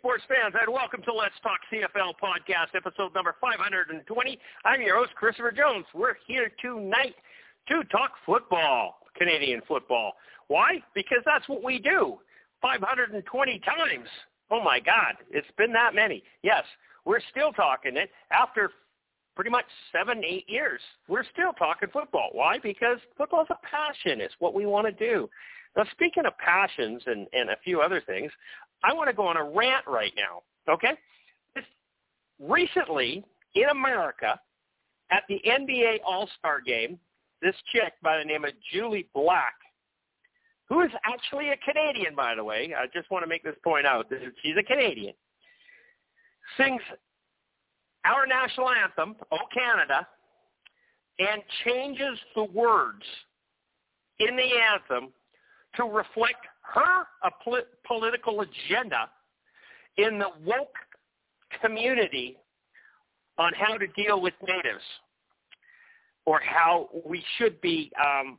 sports fans, and welcome to Let's Talk CFL podcast, episode number 520. I'm your host, Christopher Jones. We're here tonight to talk football, Canadian football. Why? Because that's what we do. 520 times. Oh my God, it's been that many. Yes, we're still talking it after pretty much seven, eight years. We're still talking football. Why? Because football is a passion. It's what we want to do. Now, speaking of passions and, and a few other things, I want to go on a rant right now. Okay? Recently in America, at the NBA All-Star Game, this chick by the name of Jully Black, who is actually a Canadian, by the way. I just want to make this point out. She's a Canadian. Sings our national anthem, O Canada, and changes the words in the anthem to reflect her political agenda in the woke community on how to deal with natives or how we should be um,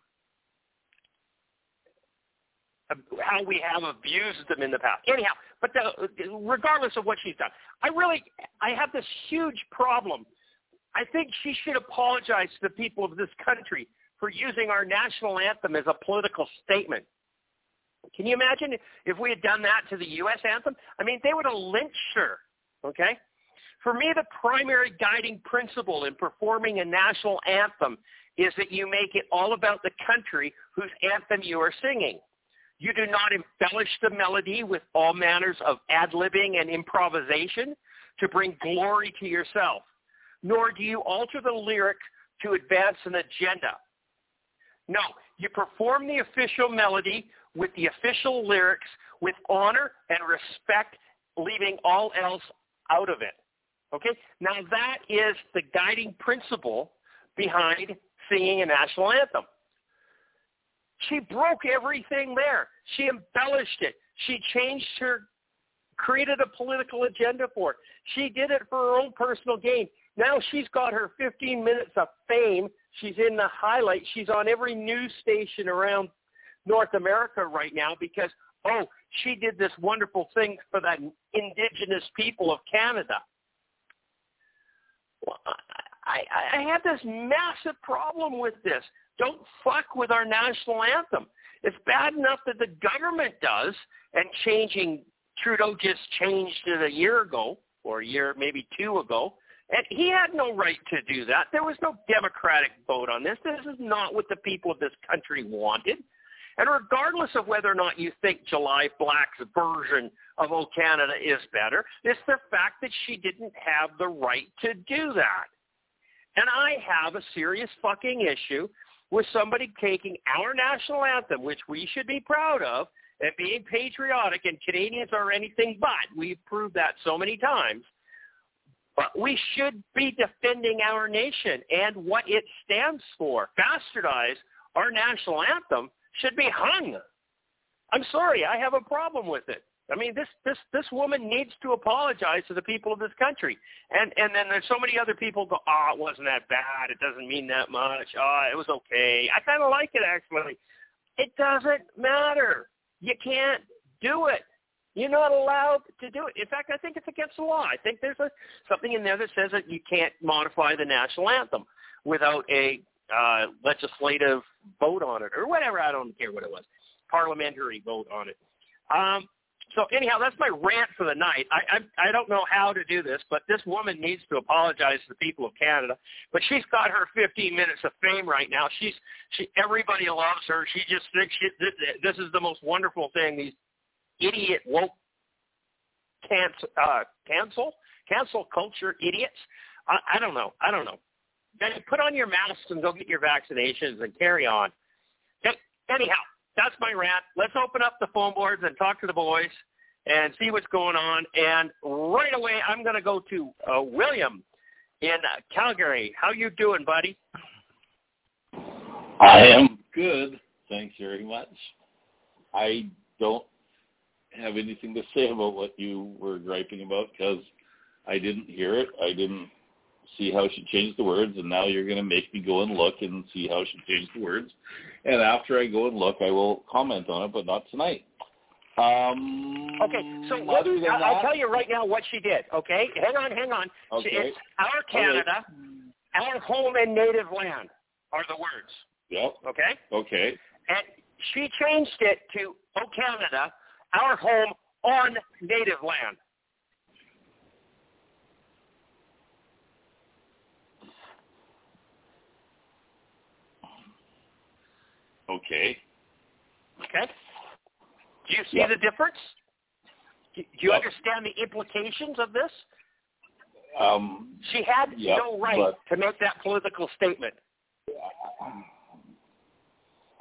how we have abused them in the past. Anyhow, but the, regardless of what she's done, I really I have this huge problem. I think she should apologize to the people of this country for using our national anthem as a political statement. Can you imagine if we had done that to the U.S. anthem? I mean, they would have lynched her. Okay. For me, the primary guiding principle in performing a national anthem is that you make it all about the country whose anthem you are singing. You do not embellish the melody with all manners of ad-libbing and improvisation to bring glory to yourself, nor do you alter the lyric to advance an agenda. No, you perform the official melody with the official lyrics with honor and respect, leaving all else out of it. Okay? Now that is the guiding principle behind singing a national anthem. She broke everything there. She embellished it. She changed her, created a political agenda for it. She did it for her own personal gain. Now she's got her 15 minutes of fame. She's in the highlight. She's on every news station around North America right now because, oh, she did this wonderful thing for the indigenous people of Canada. Well, I, I, I have this massive problem with this. Don't fuck with our national anthem. It's bad enough that the government does, and changing Trudeau just changed it a year ago or a year, maybe two ago. And he had no right to do that. There was no democratic vote on this. This is not what the people of this country wanted. And regardless of whether or not you think Jully Black's version of O Canada is better, it's the fact that she didn't have the right to do that. And I have a serious fucking issue with somebody taking our national anthem, which we should be proud of, and being patriotic, and Canadians are anything but. We've proved that so many times. But we should be defending our nation and what it stands for. Bastardize our national anthem should be hung. I'm sorry, I have a problem with it. I mean, this this this woman needs to apologize to the people of this country. And and then there's so many other people go, oh, it wasn't that bad. It doesn't mean that much. Oh, it was okay. I kind of like it actually. It doesn't matter. You can't do it. You're not allowed to do it. In fact, I think it's against the law. I think there's a, something in there that says that you can't modify the national anthem without a uh, legislative vote on it or whatever. I don't care what it was. Parliamentary vote on it. Um, so anyhow, that's my rant for the night. I, I I don't know how to do this, but this woman needs to apologize to the people of Canada. But she's got her 15 minutes of fame right now. She's she everybody loves her. She just thinks she, this, is the most wonderful thing. These idiot woke cancel uh, cancel cancel culture idiots. I, I don't know. I don't know. Then put on your masks and go get your vaccinations and carry on. Anyhow, that's my rant. Let's open up the phone boards and talk to the boys and see what's going on. And right away, I'm going to go to uh, William in uh, Calgary. How you doing, buddy? I am good. Thanks very much. I don't have anything to say about what you were griping about because I didn't hear it. I didn't see how she changed the words, and now you're going to make me go and look and see how she changed the words. And after I go and look, I will comment on it, but not tonight. Um, okay, so what, I'll, that, I'll tell you right now what she did. Okay, hang on, hang on. Okay. It's our Canada, our home and native land are the words. Yep. Okay, Okay. and she changed it to "Oh Canada, our home on native land." Okay. Okay, do you see the difference? Do you understand the implications of this? Um, She had no right to make that political statement.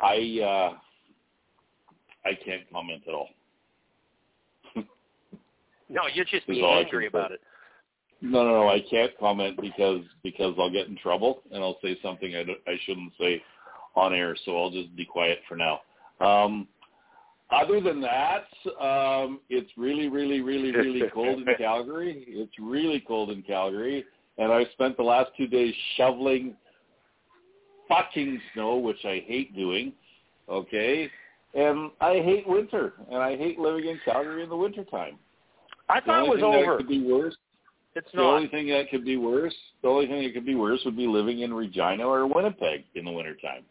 I uh, I can't comment at all. No, you're just being angry about it. No, no, no. I can't comment because because I'll get in trouble and I'll say something I, I shouldn't say on air. So I'll just be quiet for now. Um, other than that, um, it's really, really, really, really cold in Calgary. It's really cold in Calgary, and I spent the last two days shoveling fucking snow, which I hate doing. Okay, and I hate winter, and I hate living in Calgary in the wintertime. I thought it was over. that could be worse It's the not. only thing that could be worse, the only thing that could be worse would be living in Regina or Winnipeg in the wintertime.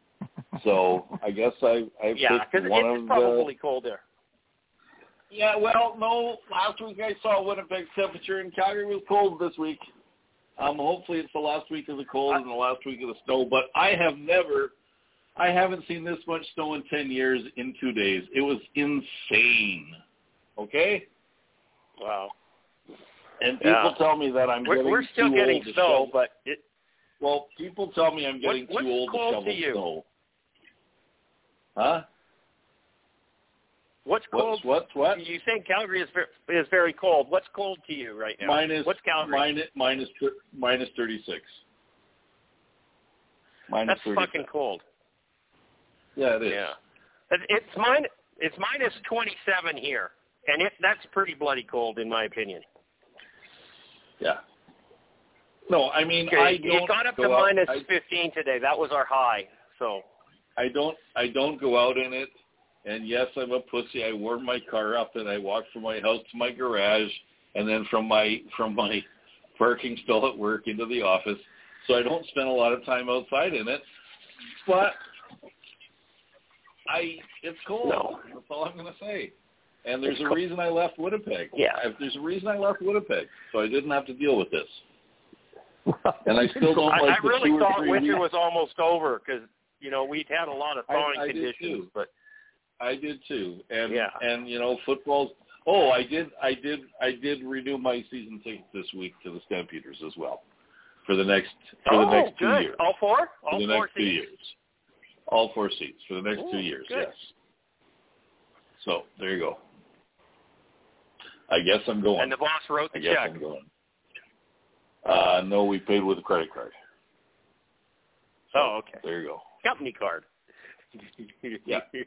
So I guess I I Yeah, picked because one it's of probably cold there. the. Yeah, well, no. Last week I saw Winnipeg's temperature, and Calgary was cold this week. Um, hopefully it's the last week of the cold and the last week of the snow. But I have never, I haven't seen this much snow in ten years in two days. It was insane. Okay, Wow. and people Yeah. tell me that I'm We're, getting we're still too getting old to snow, shovel. but it, Well, people tell me I'm getting what's too old cold to to shovel you? snow. Huh? what's cold? What's what's what? You think Calgary is very, is very cold. What's cold to you right now? Minus what's Calgary? minus minus minus thirty six. Minus That's 36. fucking cold. Yeah, it is. Yeah. It, it's min it's minus 27 here, and it that's pretty bloody cold in my opinion. Yeah. No, I mean Okay, I it don't got up to out, I, 15 today. That was our high. So I don't I don't go out in it. And yes, I'm a pussy. I warm my car up and I walk from my house to my garage and then from my from my parking stall at work into the office. So I don't spend a lot of time outside in it. But I it's cold. No. That's all I'm gonna say. And there's It's a cold. reason I left Winnipeg. Yeah. There's a reason I left Winnipeg. So I didn't have to deal with this. And I still don't I, like I the really two or thought winter weeks. was almost over because you know we'd had a lot of thawing I did conditions, but I did too, and Yeah. and you know football's. Oh, I did, I did, I did renew my season ticket this week to the Stampeders as well, for the next for oh, the next two good. years. All four, For all the four next two years, all four seats for the next Ooh, two years. good. Yes. So there you go. I guess I'm going. And the boss wrote I the guess check. I'm going. Uh, no, we paid with a credit card. So, Oh, okay. There you go. Company card. Yeah.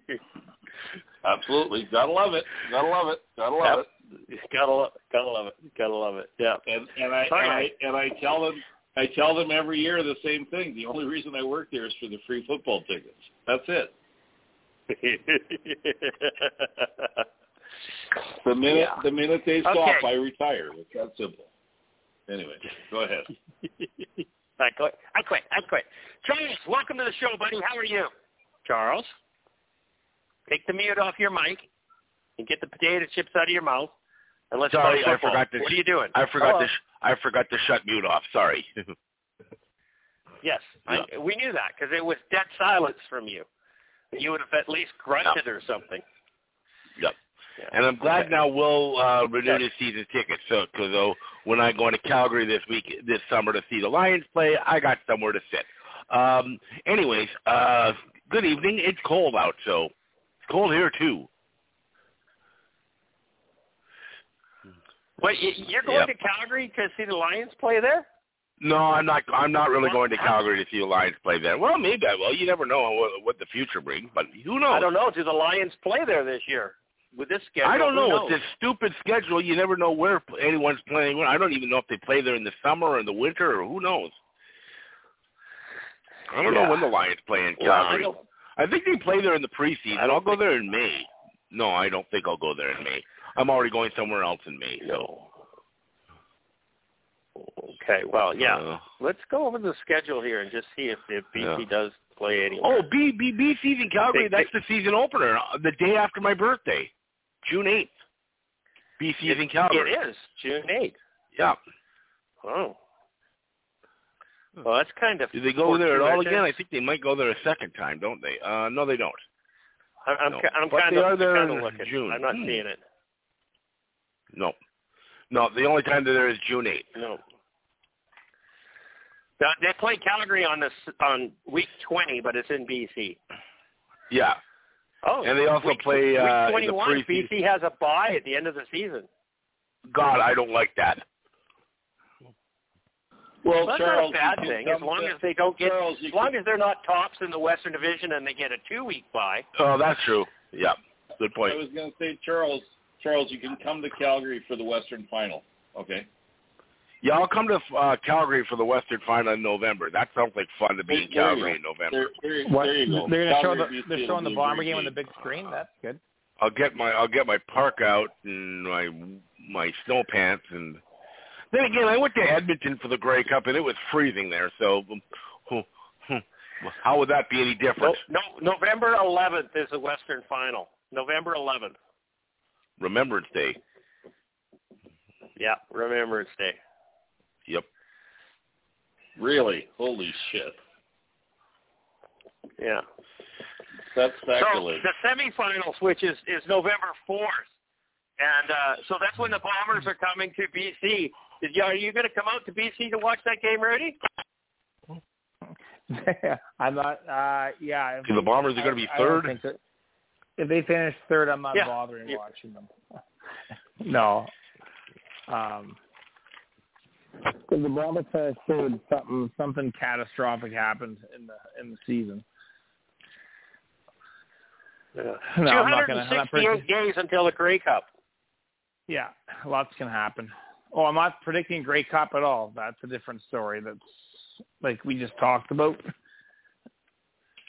Absolutely, gotta love it. Gotta love it. Gotta love it. gotta love, gotta love it. Gotta love it. Yeah. And and I, and I and I tell them I tell them every year the same thing. The only reason I work there is for the free football tickets. That's it. The minute Yeah. the minute they stop, Okay. I retire. It's that simple. Anyway, go ahead. I quit. I quit. I quit. Charles, welcome to the show, buddy. How are you? Charles, take the mute off your mic and get the potato chips out of your mouth. And let's Sorry, talk I forgot to- What are you doing? I forgot Hello? to sh- I forgot to shut mute off. Sorry. Yes, I, we knew that because it was dead silence from you. You would have at least grunted or something. Yep. Yeah. And I'm glad Okay. now Will uh, renewed his season ticket. So, because uh, when I go into Calgary this week, this summer to see the Lions play, I got somewhere to sit. Um, anyways, uh, good evening. It's cold out, so it's cold here too. Wait, y- you're going Yep. to Calgary to see the Lions play there? No, I'm not. I'm not really going to Calgary to see the Lions play there. Well, maybe I will. You never know what, what the future brings, but who knows? I don't know. Do the Lions play there this year with this schedule? I don't know. With this stupid schedule, you never know where anyone's playing. I don't even know if they play there in the summer or in the winter, or who knows. I don't Yeah. know when the Lions play in Well, I Calgary. I think they play there in the preseason. I'll go there in May. No, I don't think I'll go there in May. I'm already going somewhere else in May. So. No. Okay. Well, yeah. Uh, Let's go over the schedule here and just see if, if BC Yeah. does play anywhere. oh, B B BC's in Calgary. They- That's the season opener. uh, The day after my birthday, June eighth. BC is in Calgary. It is June eighth. Yeah. Oh. Well, that's kind of. Do they go there at all fortunate. again? I think they might go there a second time, don't they? Uh, no, they don't. I- I'm, No. I'm But kind they of are there kind of in looking. June. I'm not Hmm. seeing it. No. No, the only time they're there is June 8th. No. They play Calgary on this on week 20, but it's in BC. Yeah. Oh, And they also week, play, week uh, in the 21. preseason. BC has a bye at the end of the season. God, I don't like that. Well, That's Charles, not a bad thing as long as they don't get Charles, as long can- as they're not tops in the Western Division and they get a two week bye. Oh, that's true. Yeah. Good point. I was going to say, Charles, Charles, you can come to Calgary for the Western Final. Okay. Yeah, I'll come to uh, Calgary for the Western Final in November. That sounds like fun to be in There you Calgary go. in November. There, there, What? there you go. They're gonna show the they're showing the bomber game on the big screen. That's good. I'll get my I'll get my park out and my my snow pants and then again I went to Edmonton for the Grey Cup and it was freezing there so how would that be any No, different? no, November 11th is the Western Final. November 11th. Remembrance Day. Yeah, Remembrance Day. Yep. Really? Holy shit. Yeah. That's So the semifinals, which is is November 4th, and uh, so that's when the Bombers are coming to BC. Did you, are you going to come out to BC to watch that game, Rudy? I'm not. Uh, yeah. if the they- Bombers are gonna be I- I third? think. If they finish third, I'm not Yeah. bothering Yeah. watching them. no. Um, if the Bombers finish third, something something catastrophic happened in the in the season. Yeah. No, I'm not gonna- 268 days until the Grey Cup. Yeah, lots can happen. Oh, I'm not predicting Grey Cup at all. That's a different story. That's like we just talked about.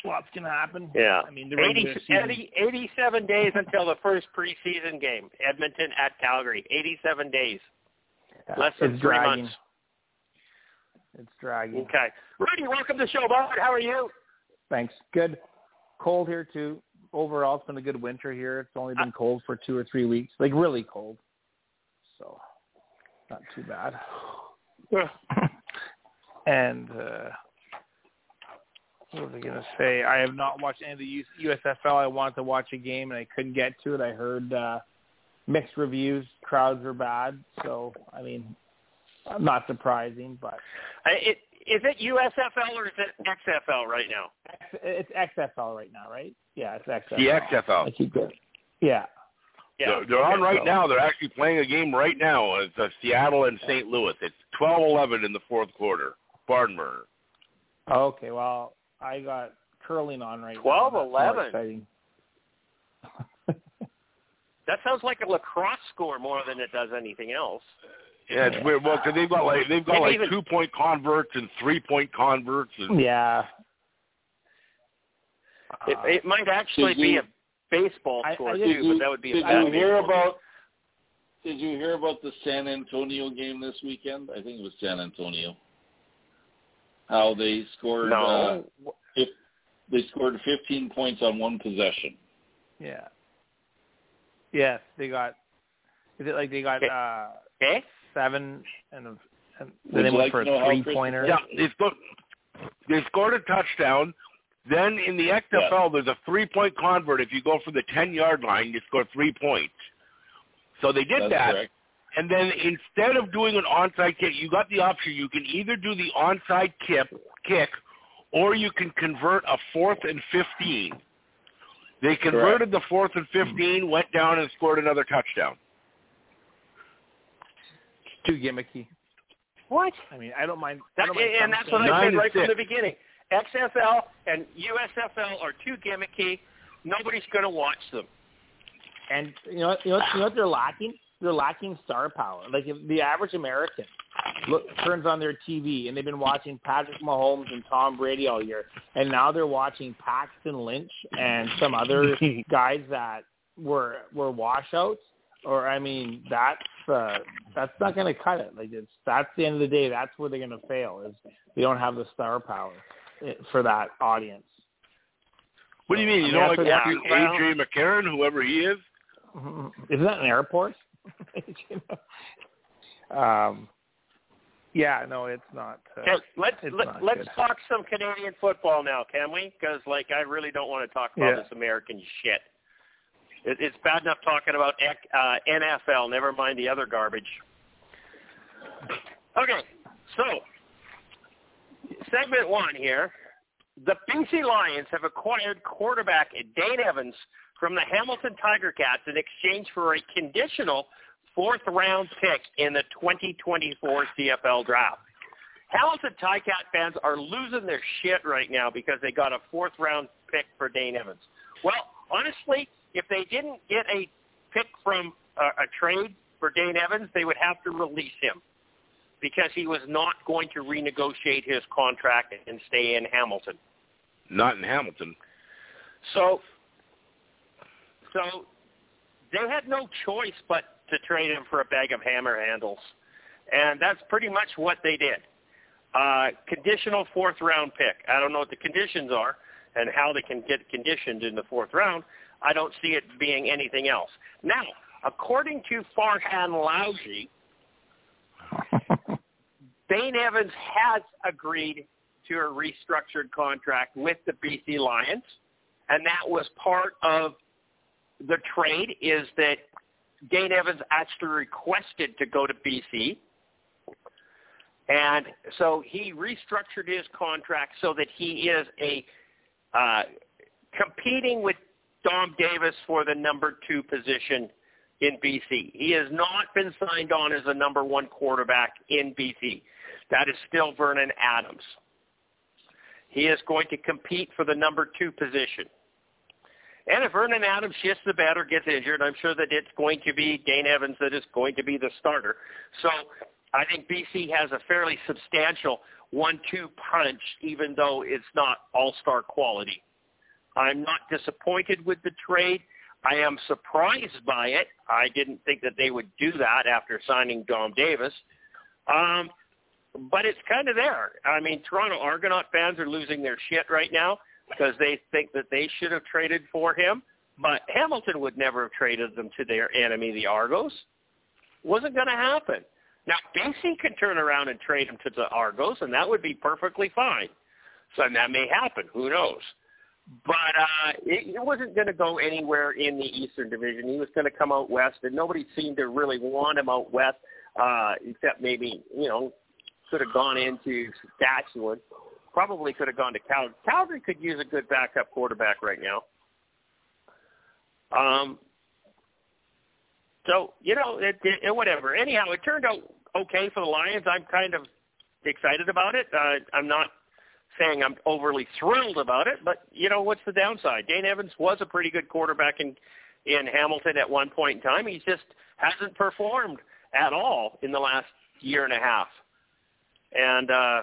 Lots can happen. Yeah. I mean, the 80, 80, 87 days until the first preseason game. Edmonton at Calgary. 87 days. Yeah, Less than three dragging. months. It's dragging. Okay. Rudy, welcome to the show, bud. How are you? Thanks. Good. Cold here too. Overall, it's been a good winter here. It's only been cold for two or three weeks, like really cold. So, not too bad. and uh, what was I going to say? I have not watched any of the USFL. I wanted to watch a game and I couldn't get to it. I heard uh, mixed reviews. Crowds were bad. So, I mean, not surprising, but Uh, It, is it USFL or is it XFL right now? It's XFL right now, right? Yeah, it's XFL. The XFL. I keep going. Yeah. Yeah. They're, they're on right so- now. They're actually playing a game right now. It's uh, Seattle and St. Louis. It's 12-11 in the fourth quarter. Barn burner. Okay. Well, I got curling on right 12, now. That's more 11. Exciting. That sounds like a lacrosse score more than it does anything else. Yeah, it's weird. Well, 'cause they've got like they've got Maybe like even- two point converts and three point converts. And, yeah. It, it might actually Did be a baseball score I too, did but that would be a Did bad you hear baseball game. about? Did you hear about the San Antonio game this weekend? I think it was San Antonio. How they scored? No. Uh, if they scored 15 points on one possession. Yeah. Yes, they got. Is it like they got Okay. uh Okay. Seven and, a, and then they went like for a three-pointer. yeah, they scored. They scored a touchdown. Then in the XFL, there's a three point convert. If you go for the ten yard line, you score three points. So they did That's that. correct. And then instead of doing an onside kick, you got the option. You can either do the onside kick, kick, or you can convert a fourth and fifteen. They converted the fourth and 15, went down and scored another touchdown. Too gimmicky. What? I mean, I don't mind. I don't mind and that's what I said and right from the beginning. XFL and USFL are too gimmicky. Nobody's going to watch them. And you know, you know, you know what they're lacking? They're lacking star power. Like if the average American look, turns on their TV and they've been watching Patrick Mahomes and Tom Brady all year, and now they're watching Paxton Lynch and some other guys that were were washouts. Or I mean, that's uh, that's not going to cut it. Like it's that's the end of the day. That's where they're going to fail. Is they don't have the star power eh, for that audience. What do you mean? You I mean, don't like what- watching yeah, well- AJ McCarron, whoever he is? Isn't that an airport? You know? um, yeah, no, it's not. Uh, Okay, let's it's let, not let's good. talk some Canadian football now, can we? Because like I really don't want to talk about Yeah. this American shit. It, it's bad enough talking about uh, NFL. Never mind the other garbage. Okay, so segment one here. The BC Lions have acquired quarterback Dane Evans from the Hamilton Tiger Cats in exchange for a conditional fourth round pick in the 2024 CFL draft. Hamilton Ticat fans are losing their shit right now because they got a fourth round pick for Dane Evans. Well, honestly, if they didn't get a pick from uh, a trade for Dane Evans, they would have to release him because he was not going to renegotiate his contract and stay in Hamilton. Not in Hamilton. So, so they had no choice but to trade him for a bag of hammer handles, and that's pretty much what they did. Uh, conditional fourth round pick. I don't know what the conditions are and how they can get conditioned in the fourth round. I don't see it being anything else. Now, according to Farhan Lalji, Dane Evans has agreed to a restructured contract with the BC Lions, and that was part of the trade is that Dane Evans actually requested to go to BC. And so he restructured his contract so that he is a uh, competing with Dom Davis for the number two position in BC. He has not been signed on as a number one quarterback in BC. That is still Vernon Adams. He is going to compete for the number two position. And if Vernon Adams shits the bed or gets injured, I'm sure that it's going to be Dane Evans that is going to be the starter. So I think BC has a fairly substantial one-two punch, even though it's not all-star quality. I'm not disappointed with the trade. I am surprised by it. I didn't think that they would do that after signing Dom Davis. Um, but it's kind of there. I mean, Toronto Argonaut fans are losing their shit right now because they think that they should have traded for him. But Hamilton would never have traded them to their enemy, the Argos. Wasn't going to happen. Now, BC can turn around and trade him to the Argos, and that would be perfectly fine. So that may happen. Who knows? But uh, it, it wasn't going to go anywhere in the Eastern Division. He was going to come out west, and nobody seemed to really want him out west, uh, except maybe you know could have gone into Saskatchewan. Probably could have gone to Calgary. Calgary could use a good backup quarterback right now. Um, so you know, it, it, whatever. Anyhow, it turned out okay for the Lions. I'm kind of excited about it. Uh, I'm not saying I'm overly thrilled about it, but you know, what's the downside? Dane Evans was a pretty good quarterback in in Hamilton at one point in time. He just hasn't performed at all in the last year and a half. And uh,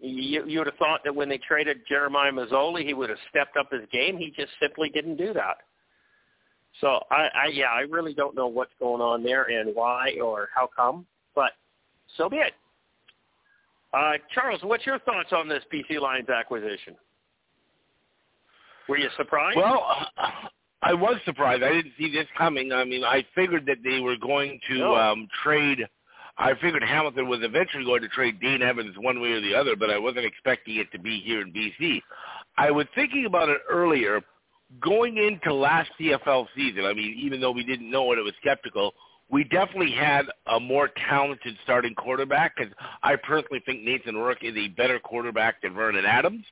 you, you would have thought that when they traded Jeremiah Masoli, he would have stepped up his game. He just simply didn't do that. So I, I yeah, I really don't know what's going on there and why or how come, but so be it. Uh, Charles, what's your thoughts on this BC Lions acquisition? Were you surprised? Well, I was surprised. I didn't see this coming. I mean, I figured that they were going to No. um, trade. I figured Hamilton was eventually going to trade Dean Evans one way or the other, but I wasn't expecting it to be here in BC. I was thinking about it earlier. Going into last CFL season, I mean, even though we didn't know it, it was skeptical. We definitely had a more talented starting quarterback because I personally think Nathan Rourke is a better quarterback than Vernon Adams.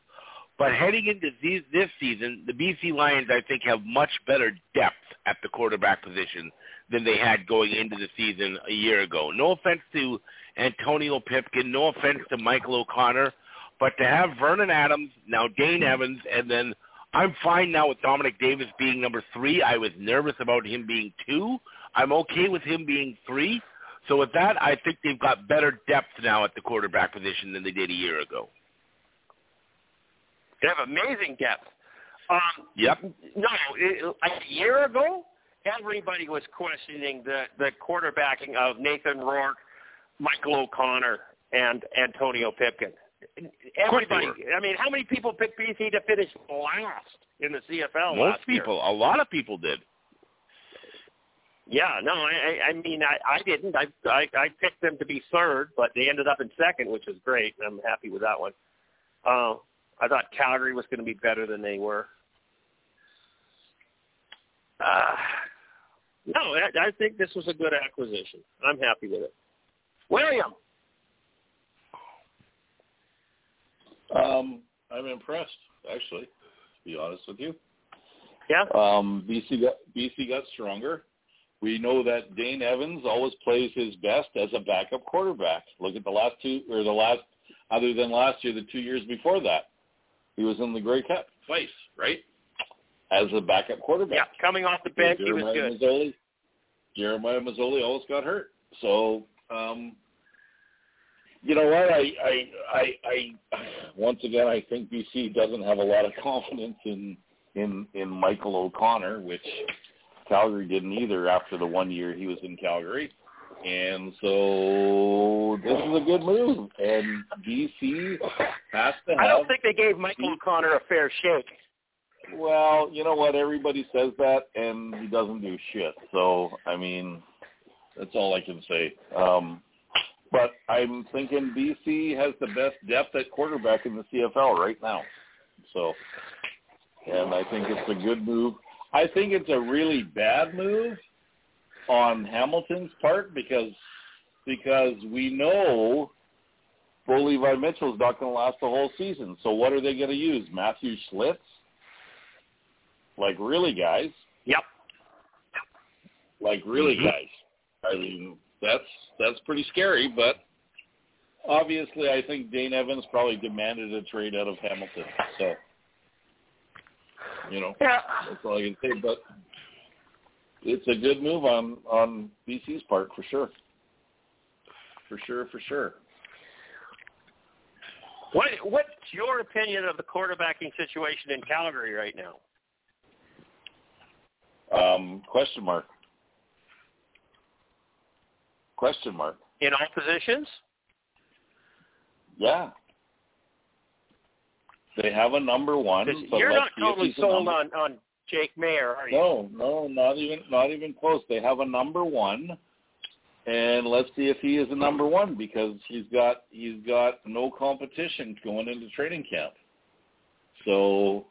But heading into this season, the BC Lions, I think, have much better depth at the quarterback position than they had going into the season a year ago. No offense to Antonio Pipkin, no offense to Michael O'Connor, but to have Vernon Adams, now Dane Evans, and then I'm fine now with Dominique Davis being number three. I was nervous about him being two. I'm okay with him being three. So with that, I think they've got better depth now at the quarterback position than they did a year ago. They have amazing depth. Um, yep. No, it, a year ago, everybody was questioning the the quarterbacking of Nathan Rourke, Michael O'Connor, and Antonio Pipkin. Everybody. I mean, how many people picked BC to finish last in the CFL? Most people. Year? A lot of people did. Yeah, no, I, I mean, I, I didn't. I, I, I picked them to be third, but they ended up in second, which was great. I'm happy with that one. Uh, I thought Calgary was going to be better than they were. Uh, no, I, I think this was a good acquisition. I'm happy with it. William. Um, I'm impressed, actually. To be honest with you. Yeah. Um, BC got BC got stronger. We know that Dane Evans always plays his best as a backup quarterback. Look at the last two, or the last, other than last year, the two years before that, he was in the Grey Cup twice, right? As a backup quarterback. Yeah, coming off the bench, he was good. Masoli, Jeremiah Masoli always got hurt. So, um, you know what? I, I, I, I, once again, I think BC doesn't have a lot of confidence in in in Michael O'Connor, which Calgary didn't either after the one year he was in Calgary. And so this is a good move. And BC has to have. I don't think they gave Michael O'Connor a fair shake. Well, you know what? Everybody says that, and he doesn't do shit. So, I mean, that's all I can say. Um, but I'm thinking BC has the best depth at quarterback in the CFL right now. So, and I think it's a good move. I think it's a really bad move on Hamilton's part because because we know Bo Levi Mitchell's not going to last the whole season. So what are they going to use? Matthew Shiltz? Like really, guys? Yep. Like really, mm-hmm. guys? I mean, that's that's pretty scary. But obviously, I think Dane Evans probably demanded a trade out of Hamilton. So you know, yeah. that's all I can say. But it's a good move on on BC's part for sure. For sure, for sure. What what's your opinion of the quarterbacking situation in Calgary right now? Um, question mark. Question mark. In all positions? Yeah. They have a number one. So you're not totally sold on on Jake Maier, are you? No, no, not even not even close. They have a number one, and let's see if he is a number one because he's got he's got no competition going into training camp. So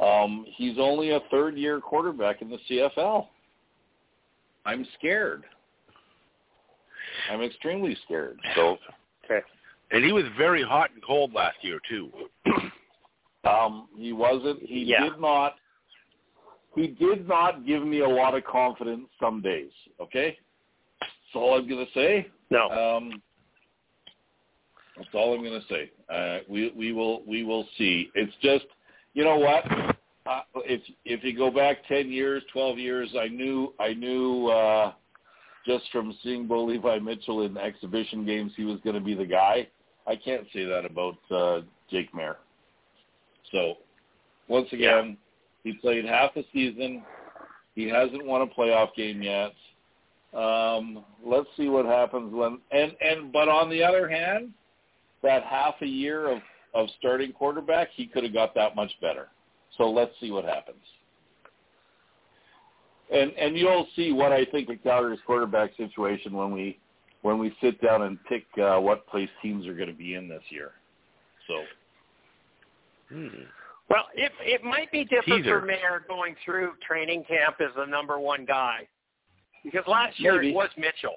um, he's only a third year quarterback in the CFL. I'm scared. I'm extremely scared. So okay. And he was very hot and cold last year too. um, he wasn't. He yeah. did not. He did not give me a lot of confidence some days. Okay, that's all I'm gonna say. No. Um, that's all I'm gonna say. Uh, we we will we will see. It's just you know what. Uh, if if you go back ten years, twelve years, I knew I knew uh, just from seeing Bo Levi Mitchell in exhibition games, he was going to be the guy. I can't say that about uh, Jake Maier. So, once again, yeah. he played half a season. He hasn't won a playoff game yet. Um, let's see what happens when. And and but on the other hand, that half a year of of starting quarterback, he could have got that much better. So let's see what happens. And and you'll see what I think of Calgary's quarterback situation when we when we sit down and pick uh, what place teams are going to be in this year. So. Hmm. Well, it it might be different Teaser. for Maier going through training camp as the number one guy, because last year Maybe. it was Mitchell.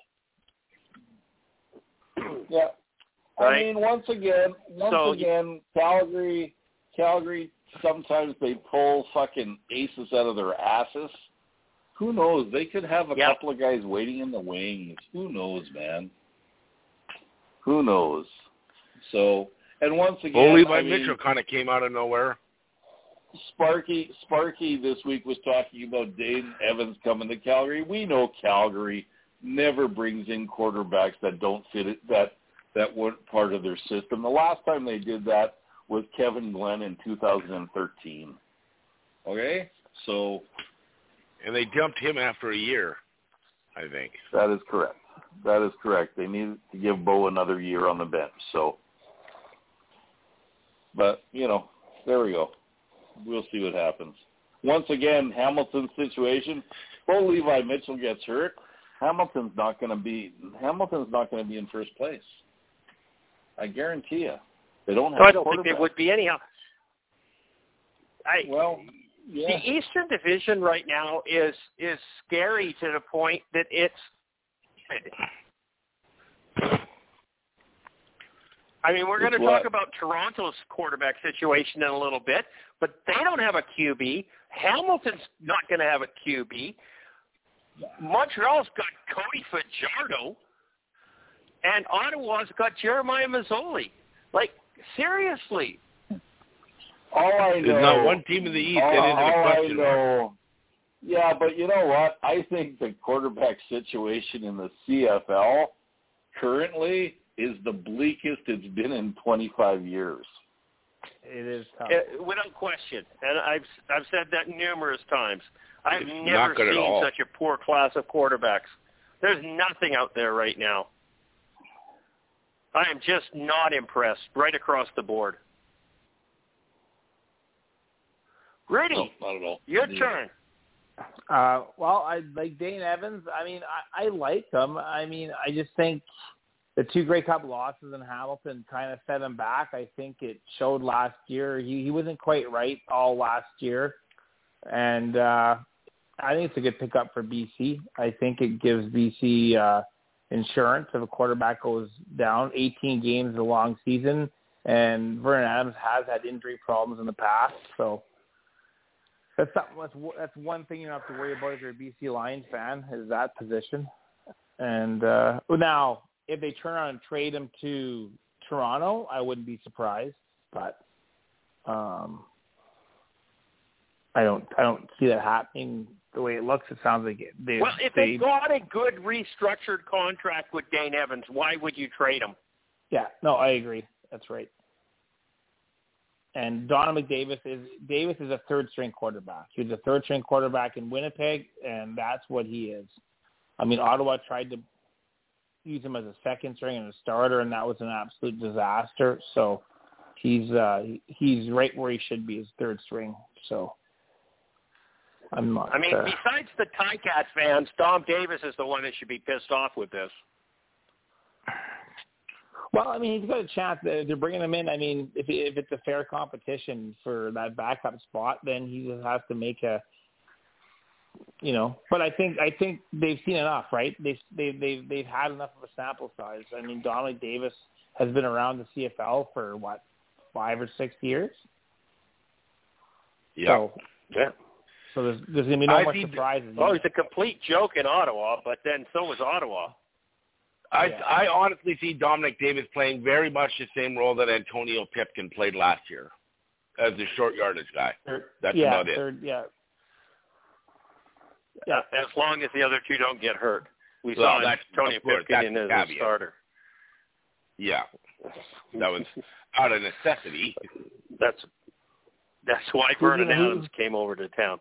Yeah. Right? I mean, once again, once So- again, Calgary, Calgary, sometimes they pull fucking aces out of their asses. Who knows? They could have a Yep. couple of guys waiting in the wings. Who knows, man? Who knows? So, and once again, Well, Levi I mean, Mitchell kind of came out of nowhere. Sparky Sparky this week was talking about Dane Evans coming to Calgary. We know Calgary never brings in quarterbacks that don't fit it that that weren't part of their system. The last time they did that was Kevin Glenn in 2013. Okay? So And they dumped him after a year, I think. that is correct. That is correct. They need to give Bo another year on the bench. So but, you know, there we go. We'll see what happens. Once again, Hamilton's situation, Bo Levi Mitchell gets hurt. Hamilton's not going to be Hamilton's not going to be in first place. I guarantee you. They don't have No, I a don't think they would be anyhow. I Well, yeah. the Eastern Division right now is is scary to the point that it's. I mean, we're going to talk about Toronto's quarterback situation in a little bit, but they don't have a QB. Hamilton's not going to have a QB. Montreal's got Cody Fajardo, and Ottawa's got Jeremiah Masoli. Like seriously, All I know There's not one team in the East all, that isn't all a I question mark. know. Yeah, but you know what? I think the quarterback situation in the CFL currently is the bleakest it's been in 25 years. It is tough. Uh, without question, and I've I've said that numerous times. I've It's never not good at seen such a poor class of quarterbacks. There's nothing out there right now. I am just not impressed right across the board. Rudy, No, not at all. your Yeah. turn. Uh, well, I like Dane Evans. I mean, I, I like him. I mean, I just think the two Grey Cup losses in Hamilton kind of set him back. I think it showed last year. He he wasn't quite right all last year, and uh, I think it's a good pickup for BC. I think it gives BC uh, insurance if a quarterback goes down. 18 games is a long season, and Vernon Adams has had injury problems in the past, so. That's something. That's, that's one thing you don't have to worry about if you're a BC Lions fan is that position. And uh, now, if they turn around and trade him to Toronto, I wouldn't be surprised. But um, I don't. I don't see that happening the way it looks. It sounds like it, they. Well, if they, they got a good restructured contract with Dane Evans, why would you trade him? Yeah. No, I agree. That's right. And Donovan McDavis is Davis is a third string quarterback. He was a third string quarterback in Winnipeg, and that's what he is. I mean, Ottawa tried to use him as a second string and a starter, and that was an absolute disaster. So he's uh, he's right where he should be, as third string. So I'm not. I mean, uh, besides the Ticats fans, Dom Davis is the one that should be pissed off with this. Well, I mean, he's got a chance. Uh, they're they're bringing him in. I mean, if if it's a fair competition for that backup spot, then he just has to make a, you know. But I think I think they've seen enough, right? They've they've they've they've had enough of a sample size. I mean, Donald Davis has been around the CFL for what five or six years. Yeah. So, Yeah. so there's there's gonna be no I more surprises. Oh, he's a complete joke in Ottawa, but then so was Ottawa. I Yeah. I honestly see Dominique Davis playing very much the same role that Antonio Pipkin played last year as the short yardage guy. Third- That's yeah, about it. Third, yeah. Uh, yeah. As long as the other two don't get hurt. We Well, saw that's- Tony Pipkin that's in the as a starter. Yeah, that was out of necessity. That's that's why Vernon Adams came over to town.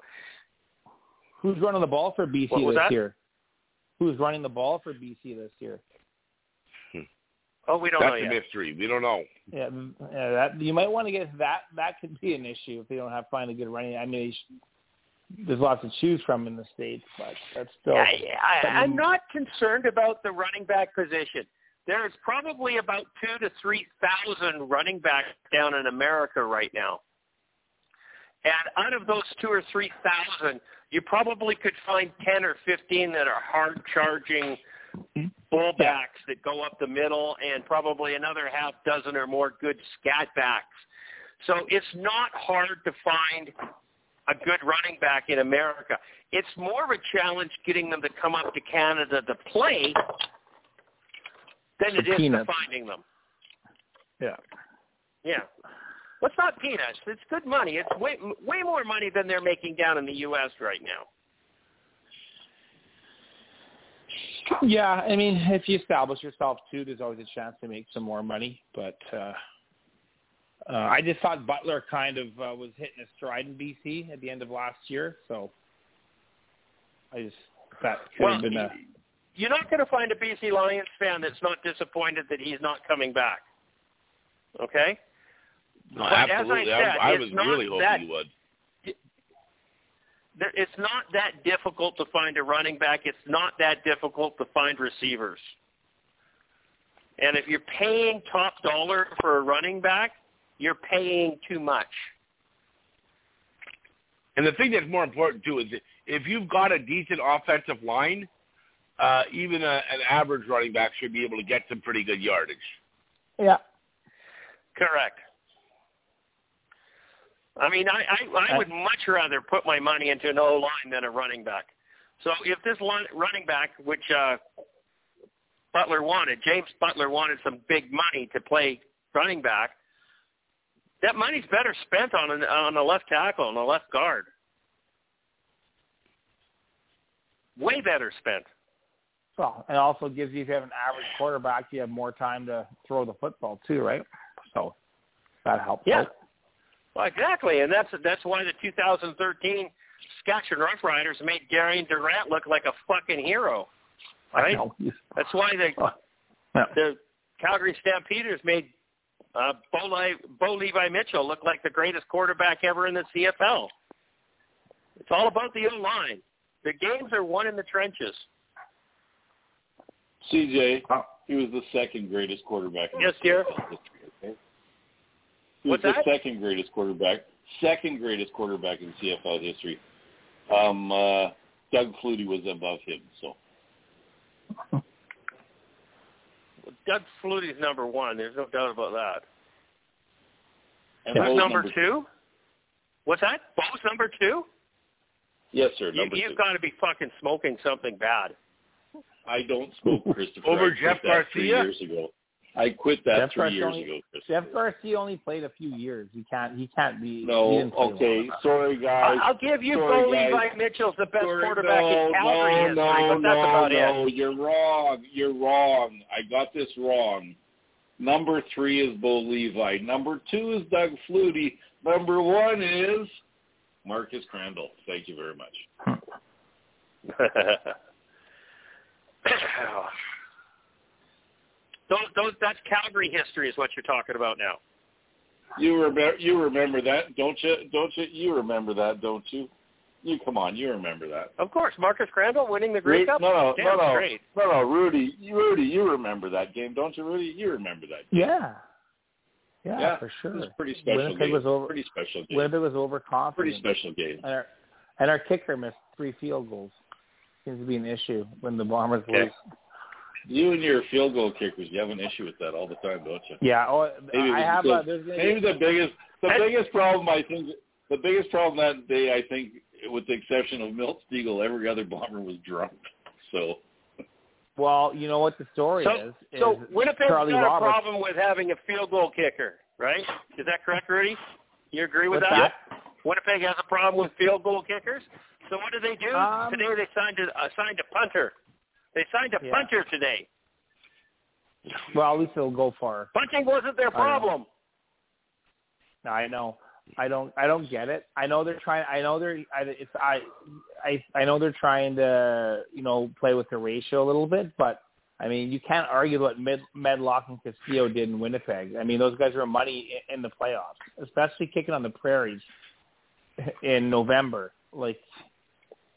Who's running the ball for BC What was this that? year? Who's running the ball for BC this year? Oh, we don't That's know That's a yet. mystery. We don't know. Yeah, mm, yeah, that you might want to get that. That could be an issue if they don't have find a good running. I mean, there's lots to choose from in the states, but that's still. Yeah, I, I, I'm not concerned about the running back position. There's probably about two to three thousand running backs down in America right now, and out of those two or three thousand, you probably could find ten or fifteen that are hard charging hmm? bullbacks that go up the middle, and probably another half dozen or more good scat backs. So it's not hard to find a good running back in America. It's more of a challenge getting them to come up to Canada to play than it is finding them. Yeah. Yeah. Well, it's not peanuts. It's good money. It's way way more money than they're making down in the U.S. right now. Yeah, I mean, if you establish yourself too, there's always a chance to make some more money. But uh, uh, I just thought Butler kind of uh, was hitting a stride in BC at the end of last year, so I just that could Well, have been a You're not going to find a BC Lions fan that's not disappointed that he's not coming back. Okay? No, But as I said, I, it's was really hoping that- you would. It's not that difficult to find a running back. It's not that difficult to find receivers. And if you're paying top dollar for a running back, you're paying too much. And the thing that's more important too is if you've got a decent offensive line, uh, even a, an average running back should be able to get some pretty good yardage. yeah. Correct. I mean, I, I, I would much rather put my money into an O line than a running back. So if this line, running back, which uh, Butler wanted, James Butler wanted some big money to play running back, that money's better spent on an, on a left tackle and a left guard. Way better spent. Well, and also gives you if you have an average quarterback, you have more time to throw the football too, right? So that helps. Yeah. out. Well, exactly, and that's that's why the 2013 Saskatchewan Roughriders made Darian Durant look like a fucking hero. I Right? know. That's why the Yeah. the Calgary Stampeders made uh, Bo, Le- Bo Levi Mitchell look like the greatest quarterback ever in the CFL. It's all about the O line. The games are won in the trenches. CJ, Oh. he was the second greatest quarterback. in Yes, the dear. CFL history, okay? Was that? the second greatest quarterback, second greatest quarterback in CFL history. Um, uh, Doug Flutie was above him. So Doug Flutie's number one. There's no doubt about that. and Who's Bo's number two? What's that? Bo's number two? Yes, sir. You, Number you've two. got to be fucking smoking something bad. I don't smoke Christopher. Over I Jeff that Three years ago. I quit that Jeff three Garcia years only- ago, Chris. Jeff Garcia only played a few years. He can't. He can't be. he No, didn't okay. long. Sorry, guys. I'll give you Sorry, Bo guys. Levi Mitchell's the best Sorry, quarterback no, in Calgary no, history, no, but that's no, about no. it. You're wrong. You're wrong. I got this wrong. Number three is Bo Levi. Number two is Doug Flutie. Number one is Marcus Crandell. Thank you very much. those, those, that's Calgary history is what you're talking about now. You remember? You remember that, don't you? Don't you? You remember that, don't you? You come on. You remember that. Of course, Marcus Crandell winning the Grey Ru- Cup. No, no, Damn no, no, straight. no, no, Rudy, Rudy, you remember that game, don't you, Rudy? You remember that. Game. Yeah. Yeah, Yeah, for sure. It was a pretty special Winnipeg game. was over. Pretty special game. Winnipeg was overconfident. Pretty special game. And our, and our kicker missed three field goals. Seems to be an issue when the Bombers Okay. lose. You and your field goal kickers, you have an issue with that all the time, don't you? Yeah. Oh, Maybe I have. because- A, Maybe the biggest, the And- biggest problem I think, the biggest problem that day, I think, with the exception of Milt Stegall, every other bomber was drunk. So well, you know what the story So, is? is so Winnipeg's Charlie got Roberts. a problem with having a field goal kicker, right? Is that correct, Rudy? You agree with What's that? Winnipeg has a problem with field goal kickers. So what did they do Um, today? They signed a uh, signed a punter. They signed a Yeah. punter today. Well, at least they'll go far. Punting wasn't their I know. problem. No, I know. I don't. I don't get it. I know they're trying. I know they're. I, it's. I. I. I know they're trying to. You know, play with the ratio a little bit, but I mean, you can't argue what Med, Medlock and Castillo did in Winnipeg. I mean, those guys were money i- in the playoffs, especially kicking on the prairies in November. Like,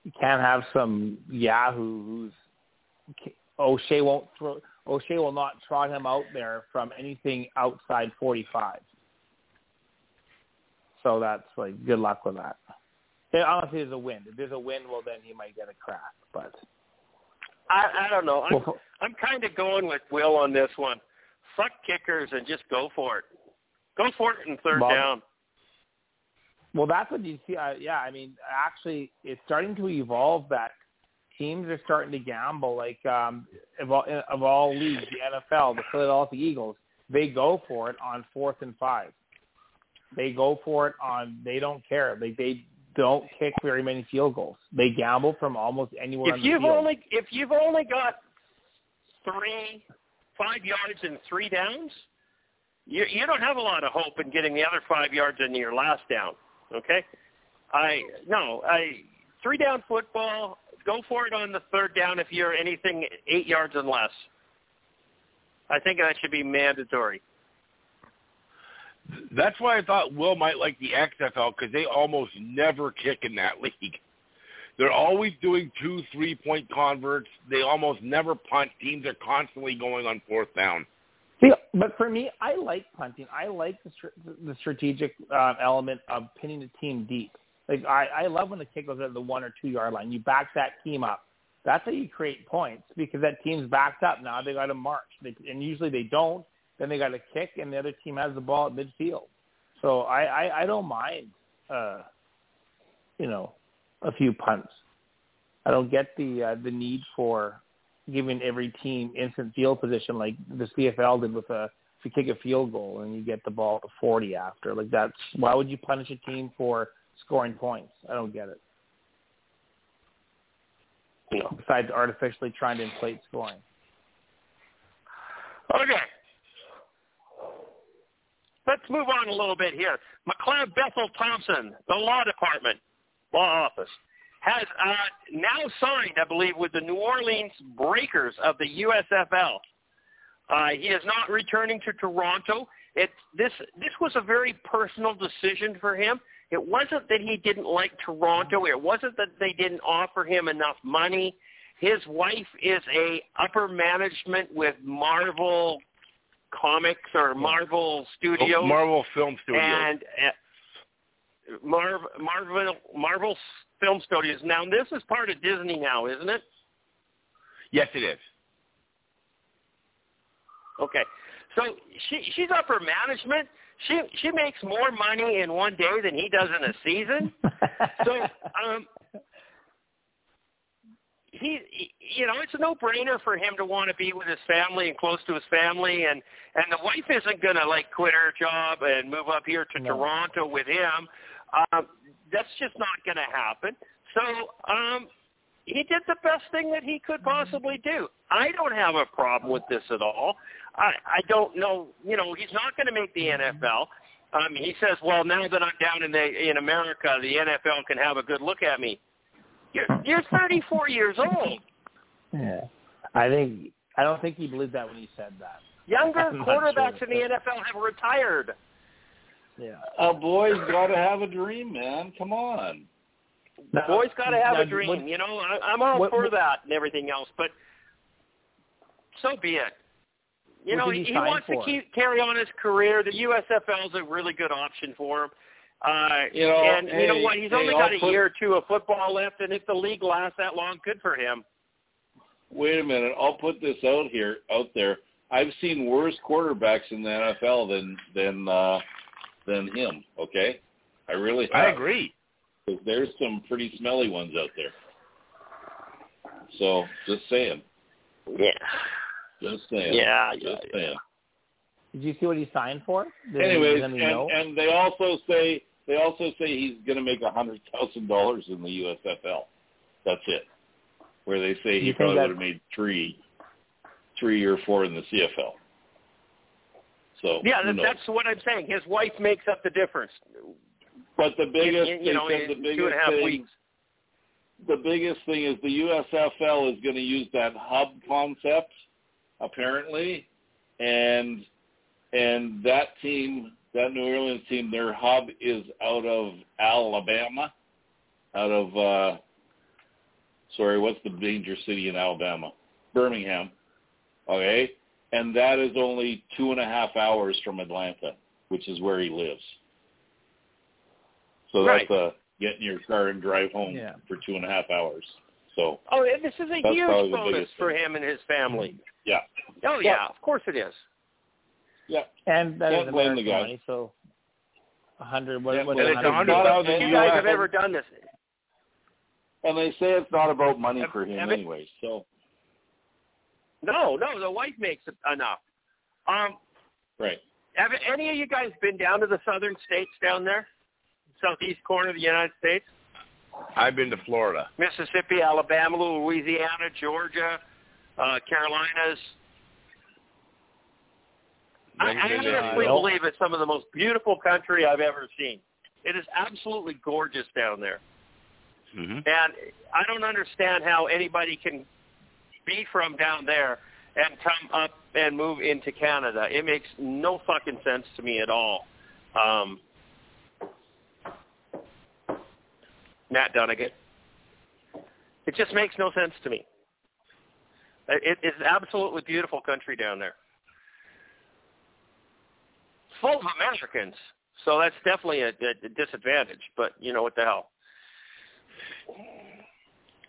you can't have some Yahoo who's O'Shea won't throw. O'Shea will not trot him out there from anything outside 45. So that's like good luck with that. Yeah, honestly, there's a wind. If there's a wind, well, then he might get a crack. But I, I don't know. I'm, well, I'm kind of going with Will on this one. Fuck kickers and just go for it. Go for it in third Well, down. Well, that's what you see. Uh, yeah, I mean, actually, it's starting to evolve that teams are starting to gamble. Like um, of, all, of all leagues, the NFL, the Philadelphia Eagles, they go for it on fourth and five. They go for it on. They don't care. They they don't kick very many field goals. They gamble from almost anywhere. If you've only if you've only got three, five yards and three downs, you you don't have a lot of hope in getting the other five yards in your last down. Okay, I no I three down football. Go for it on the third down if you're anything eight yards and less. I think that should be mandatory. That's why I thought Will might like the XFL because they almost never kick in that league. They're always doing two, three-point converts. They almost never punt. Teams are constantly going on fourth down. See, but for me, I like punting. I like the the strategic uh, element of pinning the team deep. Like I, I love when the kick goes at the one or two yard line. You back that team up. That's how you create points because that team's backed up. Now they got to march, they, and usually they don't. Then they got to kick, and the other team has the ball at midfield. So I, I, I don't mind, uh, you know, a few punts. I don't get the uh, the need for giving every team instant field position like the CFL did with a if you kick a field goal and you get the ball to 40 after. Like that's why would you punish a team for scoring points? I don't get it. Know, besides artificially trying to inflate scoring. Okay. Let's move on a little bit here. McLeod Bethel Thompson, the law department, law office, has uh, now signed, I believe, with the New Orleans Breakers of the USFL. Uh, he is not returning to Toronto. It, this this was a very personal decision for him. It wasn't that he didn't like Toronto. It wasn't that they didn't offer him enough money. His wife is a upper management with Marvel Comics or Marvel Studios. Marvel Film Studios. And uh, Marvel Marvel Marvel Film Studios. Now this is part of Disney now, isn't it? Yes, it is. Okay. So she she's upper management. She she makes more money in one day than he does in a season. so um he, you know, it's a no-brainer for him to want to be with his family and close to his family, and and the wife isn't going to like quit her job and move up here to no. Toronto with him. Um, that's just not going to happen. So um, he did the best thing that he could possibly do. I don't have a problem with this at all. I I don't know, you know, he's not going to make the NFL. Um, he says, well, now that I'm down in the in America, the NFL can have a good look at me. You're, you're 34 years old. Yeah, I think I don't think he believed that when he said that. Younger quarterbacks sure. in the NFL have retired. Yeah, a boy's got to have a dream, man. Come on. The boy's got to have now, a dream. What, you know, I, I'm all what, for what, that and everything else, but so be it. You know, he, he wants for? to keep carry on his career. The USFL is a really good option for him. Uh, you know, and hey, you know what? He's hey, only got I'll a put, year or two of football left, and if the league lasts that long, good for him. Wait a minute. I'll put this out here, out there. I've seen worse quarterbacks in the NFL than than uh, than him. Okay, I really. Have. I agree. Because there's some pretty smelly ones out there. So just saying. Yeah. Just saying. Yeah. Just yeah, saying. Did you see what he signed for? Did Anyways, and, and they also say they also say he's going to make a hundred thousand dollars in the USFL. That's it. Where they say he probably would have made three, three or four in the CFL. So Yeah, who that, knows? that's what I'm saying. His wife makes up the difference. But the biggest, in, you know, the biggest a half thing, weeks. the biggest thing is the USFL is going to use that hub concept, apparently, and and that team, that New Orleans team, their hub is out of Alabama, out of uh sorry, what's the danger city in Alabama? Birmingham. Okay, and that is only two and a half hours from Atlanta, which is where he lives. So Right. that's uh, get in your car and drive home Yeah. for two and a half hours. So Oh, and this is a That's huge bonus for him and his family. yeah, Oh yeah, of course it is. yeah. and that Can't is blame the American guy. money. So A hundred. What, Yeah, what's but a it's hundred? a hundred not- thousand If you and guys US. have ever done this, And they say it's not about money Have- for him have it- anyway. So no, no, the wife makes enough. Um, right. have any of you guys been down to the southern states down there, southeast corner of the United States? I've been to Florida. Mississippi, Alabama, Louisiana, Georgia, uh, Carolinas. I, I Never been to- honestly believe it's some of the most beautiful country I've ever seen. It is absolutely gorgeous down there. Mhm. And I don't understand how anybody can be from down there and come up and move into Canada. It makes no fucking sense to me at all. Um, Matt Dunnigan. It just makes no sense to me. It, it's absolutely beautiful country down there. Full of Americans, so that's definitely a, a disadvantage. But you know what the hell.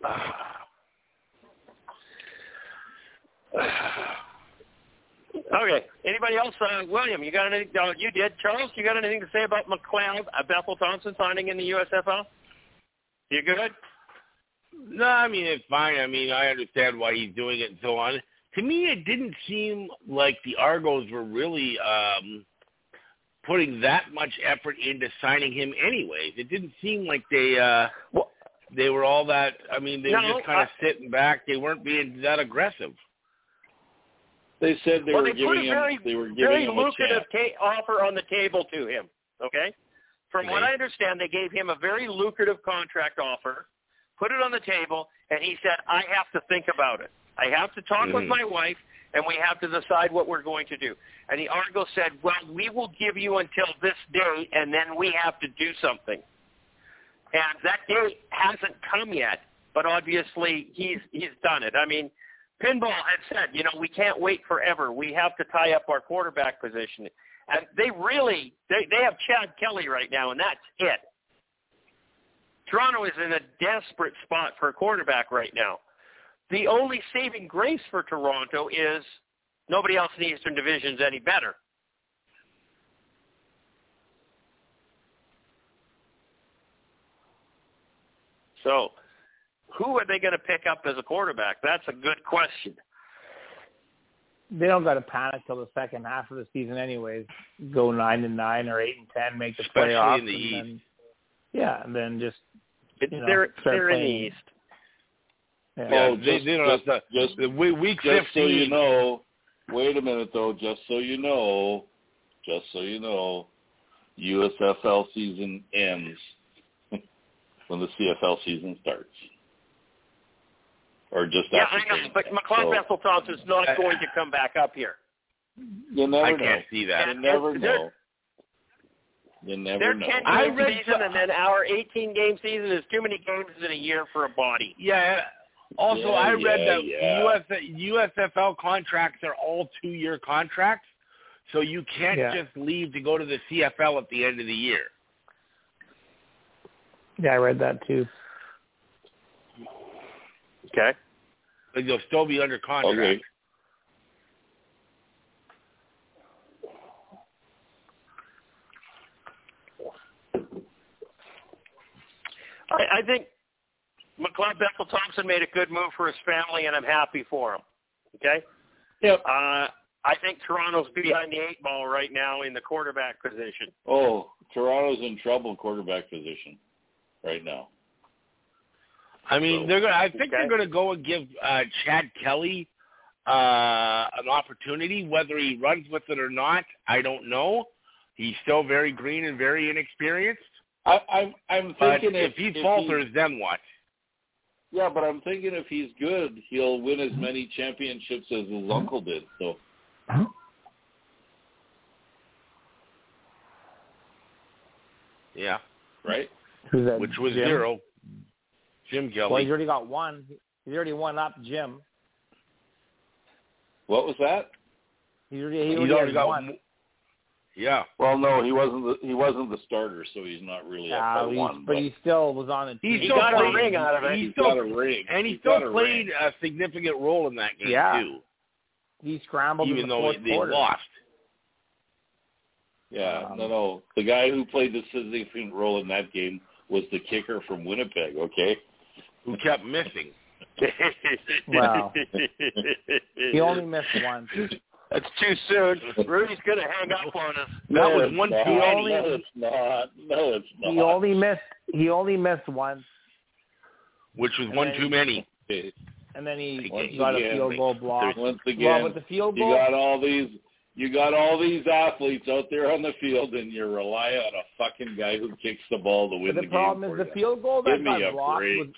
Okay. Anybody else? Uh, William, you got anything? Uh, you did. Charles, you got anything to say about McLeod, uh, Bethel Thompson signing in the USFL? You good? No, I mean it's fine. I mean I understand why he's doing it and so on. To me, it didn't seem like the Argos were really um putting that much effort into signing him. Anyways, it didn't seem like they uh Well- they were all that. I mean, they were just kind of sitting back. They weren't being that aggressive. They said they well, were they put giving a very, him they were giving very him a lucrative chance. ta- offer on the table to him. Okay. From what I understand, they gave him a very lucrative contract offer, put it on the table, and he said, "I have to think about it. I have to talk with Mhm. my wife, and we have to decide what we're going to do." And the Argo said, "Well, we will give you until this date, and then we have to do something." And that date hasn't come yet, but obviously he's he's done it. I mean, Pinball had said, you know, we can't wait forever. We have to tie up our quarterback position. And they really they they have Chad Kelly right now, and that's it. Toronto is in a desperate spot for a quarterback right now. The only saving grace for Toronto is nobody else in the Eastern Division is any better. So, who are they going to pick up as a quarterback? That's a good question. They don't got to panic till the second half of the season, anyways. Go nine and nine or eight and ten, make the Especially playoffs, in the and East. then yeah, and then just It's, You know, they're they're in the. East. yeah. Yeah, Oh, they, just- they don't just- have to. just- the week, week Just so you know, wait a minute though, just so you know, just so you know, USFL season ends when the CFL season starts. Or just Yeah, after I know, training but camp. McLeod So, Bethel Thompson's not I- going to come back up here. You never I know. can't see that. You never They're- know. You never Their know. 10 I game season some- and then our 18 game season is too many games in a year for a body. Yeah. Also, Yeah, I read yeah, that yeah. US, USFL contracts are all two-year contracts, so you can't Yeah. just leave to go to the CFL at the end of the year. yeah, I read that too. Okay. But you'll still be under contract. Okay. I, I think McLeod Bethel Thompson made a good move for his family, and I'm happy for him. Okay. Yep. Uh, I think Toronto's behind the eight ball right now in the quarterback position. Oh, Toronto's in trouble quarterback position right now. I mean, So, they're gonna. I think okay. they're gonna go and give uh, Chad Kelly uh, an opportunity. Whether he runs with it or not, I don't know. He's still very green and very inexperienced. I, I'm I'm But thinking if, if, he falters, then what? yeah, but I'm thinking if he's good, he'll win as many championships as his uncle did. So Yeah, right? Who's that? which was Jim? zero. Jim Kelly. Well, he's already got one. He's already won up Jim. What was that? He's already, he He's already, already got one. one. Yeah. Well, no, he wasn't. The, he wasn't the starter, so he's not really up by one. but he still was on the He team. He still got a ring out of it. He still got a ring, and he He's still got a played a significant role in that game Yeah. too, he scrambled in even the though fourth they quarter. lost. Yeah, Um, no, no. The guy who played the significant role in that game was the kicker from Winnipeg. Okay. Who kept missing? Wow. He only missed once. That's too soon. Rudy's going to hang up on us. That was one not. too many. No, it's not. No, it's not. He only missed. He only missed once, Which was one too many. And then he Once got a field goal block. Once Well, with the field goal, you got all these. You got all these athletes out there on the field, and you rely on a fucking guy who kicks the ball to win but the, the problem game is for the you. field goal that Give got blocked was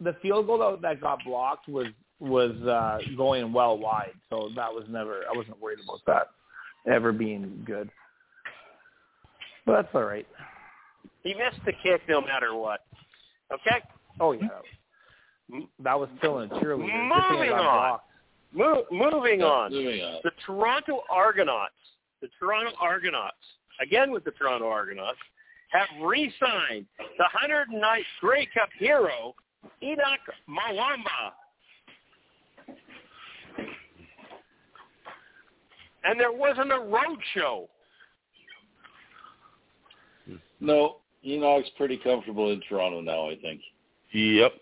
the field goal that, that got blocked was was uh going well wide. So that was never. I wasn't worried about that ever being good. But that's all right. He missed the kick no matter what. Okay? Oh yeah. That was still in a cheerleader. Good thing it Moving on. Mo- moving on. Moving on. The Toronto Argonauts, the Toronto Argonauts, again with the Toronto Argonauts, have re-signed the 109th Grey Cup hero, Henoc Muamba. And there wasn't a road show. No, Henoc's pretty comfortable in Toronto now. I think Yep.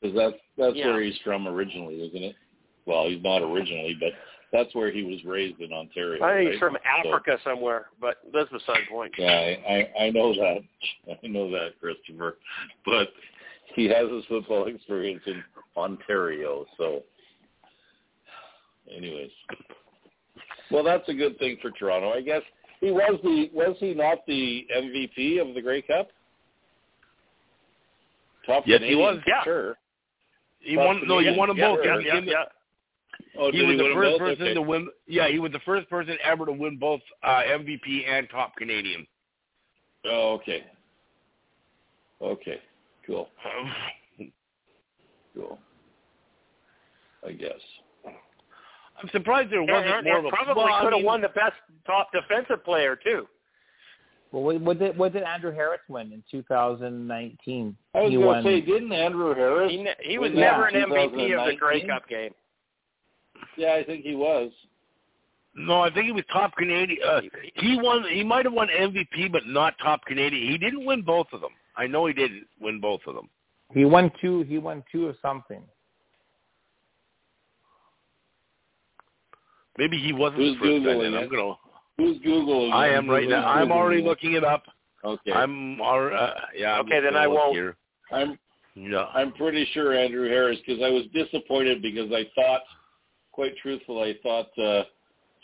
because that's that's Yeah. where he's from originally, isn't it? Well, he's not originally, but that's where he was raised in Ontario. I think right? he's from So- Africa somewhere, but that's beside the point. Yeah, I, I I know that. I know that, Christopher. But he has his football experience in Ontario, so anyways. Well, that's a good thing for Toronto. I guess he was the was he not the MVP of the Grey Cup? Top Yes, he was. Yeah. Sure. He won. No, he won them yeah, both. yeah, yeah, the- yeah. Oh, He was win the first person Okay. to win. Yeah, he was the first person ever to win both uh, MVP and top Canadian. Oh, okay. Okay. Cool. Cool. I guess. I'm surprised there And, wasn't and more of a. probably well, could have mean, won the best top defensive player too. Well, what, what did what did Andrew Harris win in 2019? I was he going to say, didn't Andrew Harris? He, ne- he was Yeah, never an MVP of the Grey Cup game. Yeah, I think he was. No, I think he was top Canadian. Uh, he won. He might have won MVP, but not top Canadian. He didn't win both of them. I know he didn't win both of them. He won two. He won two of something. Maybe he wasn't Who's the first guy. Googling I'm gonna. Who's Googling? I am right Who's now. I'm already it? looking it up. Okay. I'm. All, uh, yeah. I'm Okay, then I won't. Here. I'm Yeah. I'm pretty sure Andrew Harris because I was disappointed because I thought, quite truthful, I thought uh,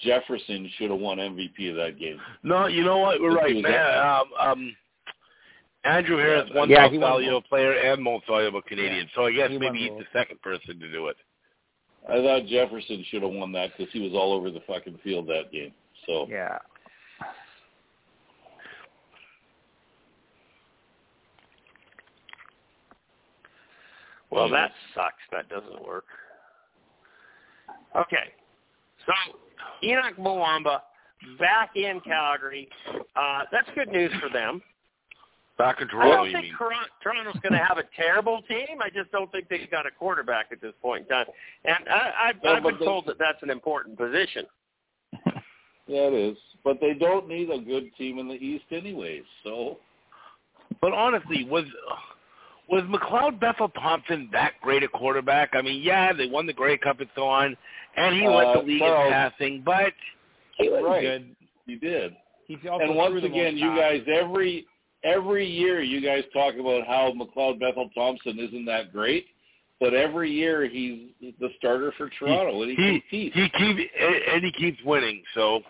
Jefferson should have won MVP of that game. No, you know what? We're right. Man, um, um, Andrew Harris one won yeah, most he won valuable player and most valuable Canadian. So I guess he maybe he's the second person to do it. I thought Jefferson should have won that because he was all over the fucking field that game. So Yeah. Well, that sucks. That doesn't work. Okay. So, Henoc Muamba back in Calgary. Uh, that's good news for them. Back in I don't you think mean? Toronto's going to have a terrible team. I just don't think they've got a quarterback at this point in time. And I, I've, No, I've been they- told that that's an important position. yeah, it is. But they don't need a good team in the East anyways. So But honestly, was was McLeod Bethel Thompson that great a quarterback? I mean, yeah, they won the Grey Cup and so on, and he led Uh, the league Charles- in passing. But He was Right. good. he did. He's also and once again, you guys every every year you guys talk about how McLeod Bethel Thompson isn't that great, but every year he's the starter for Toronto and he, he competes he keep and he keeps winning. So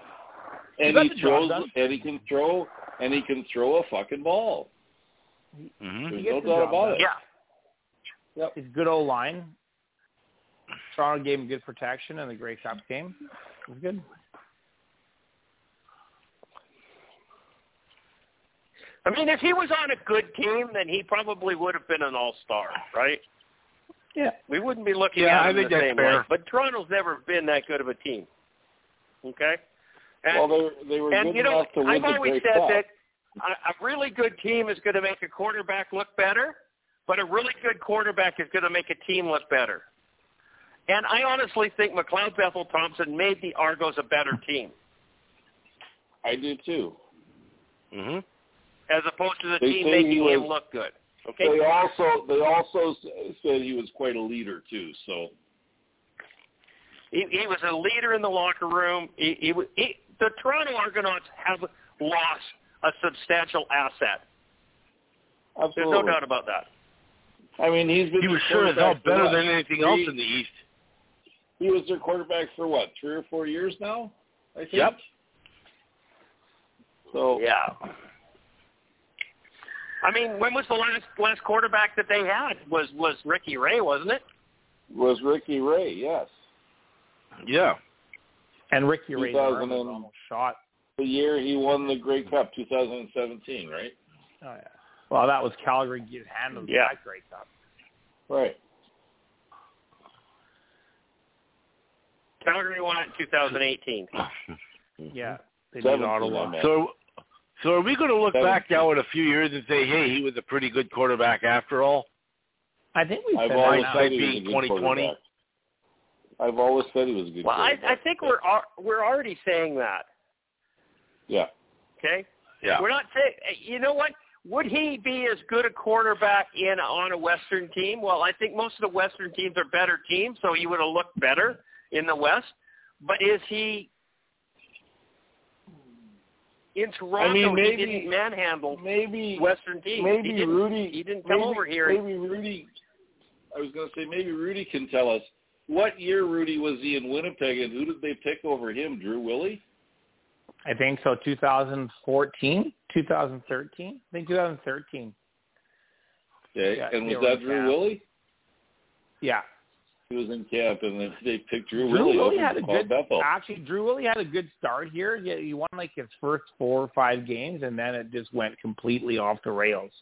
and he throws and he can throw and he can throw a fucking ball. mhm. There's gets no the doubt job about done. it. Yeah. His good old line. Toronto gave him good protection in the Grey Cup game. It was good. I mean, if he was on a good team, then he probably would have been an all-star, right? Yeah. We wouldn't be looking Yeah, at I think the that's same fair. way. But Toronto's never been that good of a team. Okay? And, well, they they were and good you know, enough to win I've the always said Cup. that a, a really good team is going to make a quarterback look better, but a really good quarterback is going to make a team look better. And I honestly think McLeod Bethel Thompson made the Argos a better team. I do too. Mhm. As opposed to the They team say making he him look good. Okay. They also they also said he was quite a leader too. So He, he was a leader in the locker room. He, he, he, the Toronto Argonauts have lost a substantial asset. There's absolutely, no doubt about that. I mean, he's been He was their sure as hell better what, than anything three- else in the East. He was their quarterback for what, three or four years now? I think. Yep. So Yeah. I mean, when was the last last quarterback that they had? Was was Ricky Ray, wasn't it? was Ricky Ray? Yes, Yeah. And Ricky Ray's arm 2000 was and- almost shot. the year he won the Grey Cup, 2017, right? Oh yeah. Well, that was Calgary get handled Yeah. that Grey Cup. Right. Calgary won it in 2018. Yeah. They beat 17, Ottawa. I. So, so are we going to look back now in a few years and say, hey, he was a pretty good quarterback after all? I think we I've said always that said now. he was a being 2020. I've always said he was a good Well, I, quarterback. I think we're al- we're already saying that. Yeah. Okay. Yeah. We're not saying. You know what? Would he be as good a quarterback in on a Western team? Well, I think most of the Western teams are better teams, so he would have looked better in the West. But is he in Toronto? I mean, maybe- he didn't manhandle Maybe Western teams. maybe he Rudy He didn't come maybe, over here. Maybe Rudy. I was going to say maybe Rudy can tell us what year Rudy was he in Winnipeg, and who did they pick over him? Drew Willy. I think so. 2014, 2013. I think 2013. Okay, Yeah, and was that Drew camp. Willie? Yeah. He was in camp, and then they picked Drew, Drew Willy Willie had a good. Bethel. Actually, Drew Willy had a good start here. He, he won like his first four or five games, and then it just went completely off the rails.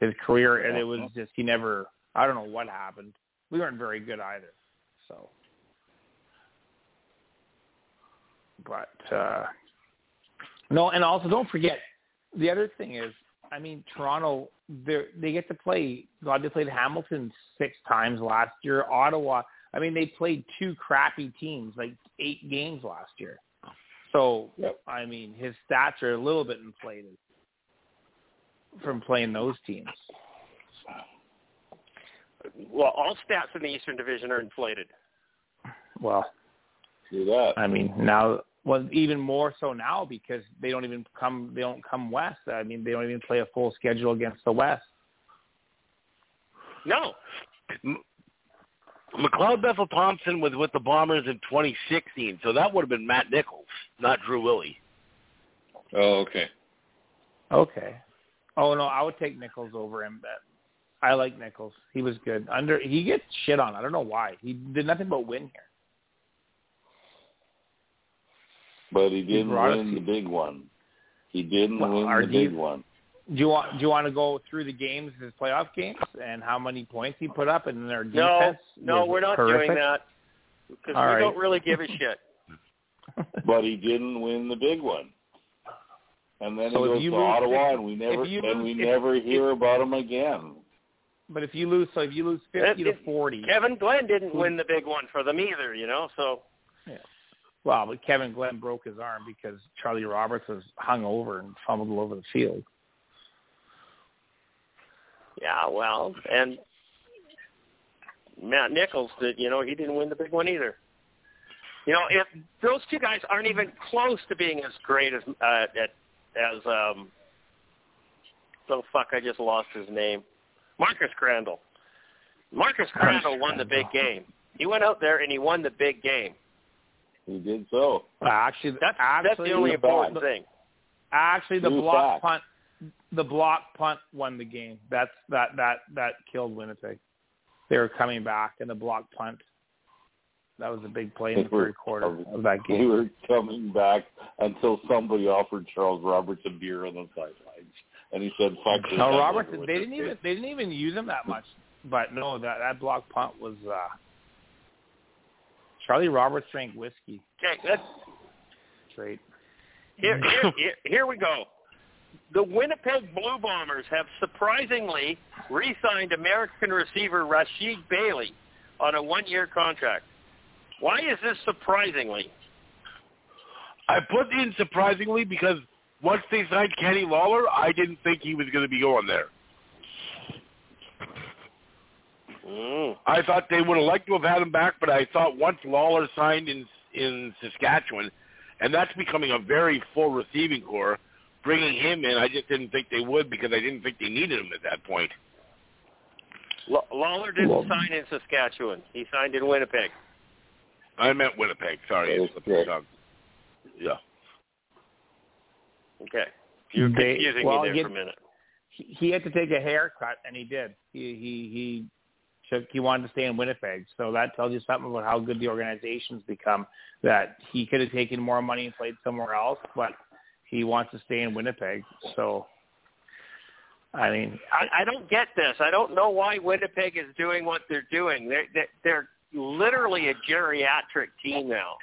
His career, and it was just he never. I don't know what happened. We weren't very good either. So, but uh no, and also don't forget the other thing is, I mean, Toronto they they get to play. God, they played Hamilton six times last year. Ottawa. I mean, they played two crappy teams, like eight games last year. So, Yep. I mean, his stats are a little bit inflated from playing those teams. Well, all stats in the Eastern Division are inflated. Well, Do that. I mean, now, well, even more so now because they don't even come. They don't come west. I mean, they don't even play a full schedule against the West. No, McLeod Bethel Thompson was with the Bombers in 2016, so that would have been Matt Nichols, not Drew Willy. Oh, okay. Okay. Oh no, I would take Nichols over him. But I like Nichols. He was good. Under he gets shit on. I don't know why. He did nothing but win here. But he didn't brought us- win the big one. He didn't Well, win the these- big one. Do you want do you want to go through the games, his playoff games, and how many points he put up, and their no, defense? no, was we're not horrific? doing that because we right. don't really give a shit. But he didn't win the big one. And then So he goes you to lose- Ottawa, if- and we never if you and we if- never if- hear about him again. But if you lose, so if you lose fifty to It- it- forty, Kevin Glenn didn't win the big one for them either, you know. So well, but Kevin Glenn broke his arm because Charlie Roberts was hung over and fumbled all over the field. yeah, well, and Matt Nichols did, you know, he didn't win the big one either. You know, if those two guys aren't even close to being as great as uh, at, as um, oh fuck, I just lost his name, Marcus Crandell. Marcus Crandell won the big game. He went out there and he won the big game. He did so. Actually, That's actually, that's the only important bad. thing. Actually, the True block fact. punt, the block punt won the game. That's that that that killed Winnipeg. They were coming back, and the block punt. That was a big play in the third quarter of that We game. were coming back until somebody offered Charles Roberts a beer on the sidelines, and he said, "Fuck this." No, I'm Roberts. over with They didn't even kid." they didn't even use him that much. But no, that that block punt was uh Charlie Roberts drank whiskey Okay, that's straight. Here, here, here, here we go. The Winnipeg Blue Bombers have surprisingly re-signed American receiver Rasheed Bailey on a one-year contract. Why is this surprisingly? I put in surprisingly because once they signed Kenny Lawler, I didn't think he was going to be going there. Mm. I thought they would have liked to have had him back, but I thought once Lawler signed in in Saskatchewan, and that's becoming a very full receiving core, bringing him in, I just didn't think they would because I didn't think they needed him at that point. L- Lawler didn't Well- sign in Saskatchewan. He signed in Winnipeg. I meant Winnipeg. Sorry, That it's is the correct. tongue. Yeah. Okay. You're They- well, me there you- for a minute. he, he had to take a haircut, and he did. He he he took. He wanted to stay in Winnipeg, so that tells you something about how good the organization's become. That he could have taken more money and played somewhere else, but he wants to stay in Winnipeg. So, I mean, I, I don't get this. I don't know why Winnipeg is doing what they're doing. They're they're, they're literally a geriatric team now.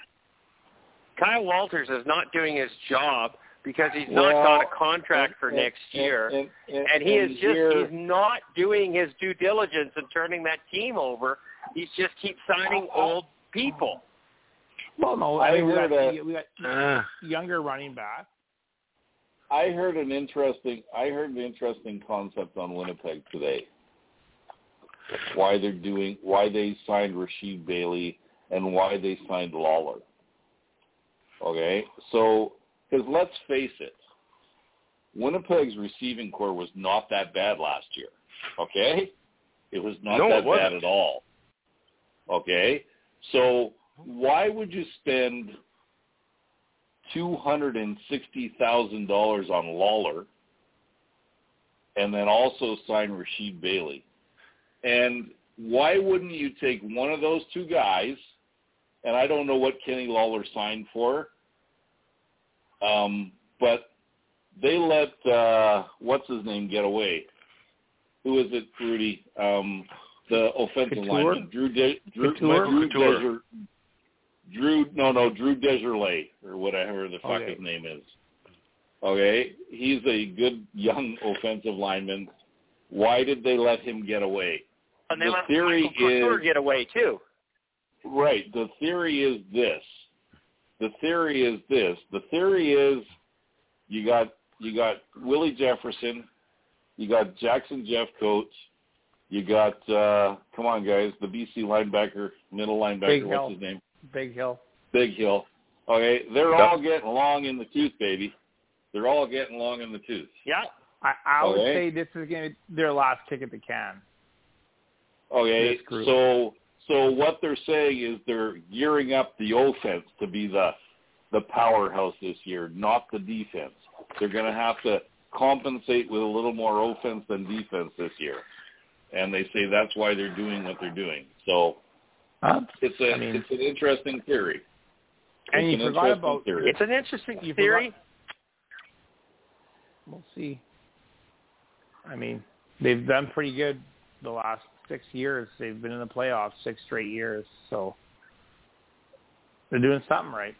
Kyle Walters is not doing his job because he's not Well, got a contract for and- next and- year. and, and, and he is just—he's not doing his due diligence and turning that team over. He's just keeps signing old people. well, no, I I mean, we got, a- we got Uh, younger running back. I heard an interesting I heard an interesting concept on Winnipeg today. Why they're doing why they signed Rasheed Bailey and why they signed Lawler. Okay, so because let's face it, Winnipeg's receiving core was not that bad last year. Okay, it was not No, that bad at all. Okay, so why would you spend two hundred and sixty thousand dollars on Lawler, and then also sign Rasheed Bailey. And why wouldn't you take one of those two guys? And I don't know what Kenny Lawler signed for, um, but they let uh, what's his name get away. Who is it, Rudy? Um, the offensive Couture? lineman, Drew De- Drew Couture? Drew Couture. Desir- Drew no no Drew Desjardins or whatever the fuck Okay. his name is. Okay, he's a good young offensive lineman. Why did they let him get away? And they The let theory Michael Couture is- get away too. Right. The theory is this. The theory is this. The theory is you got you got Willie Jefferson, you got Jackson Jeff Coates, you got uh come on guys, the BC linebacker, middle linebacker, Big what's Hill. his name? Bighill. Big Hill. Okay, they're Yep. all getting along in the tooth, baby. They're all getting along in the tooth. Yeah. I, I would Okay. say this is going to be their last kick at the can. Okay, so so what they're saying is they're gearing up the offense to be the the powerhouse this year, not the defense. They're going to have to compensate with a little more offense than defense this year, and they say that's why they're doing what they're doing. So Huh? it's a I mean- it's an interesting theory. And It's you an forgot interesting about theory. It's an interesting You theory. We'll see. I mean, they've done pretty good the last six years. They've been in the playoffs six straight years, so they're doing something right.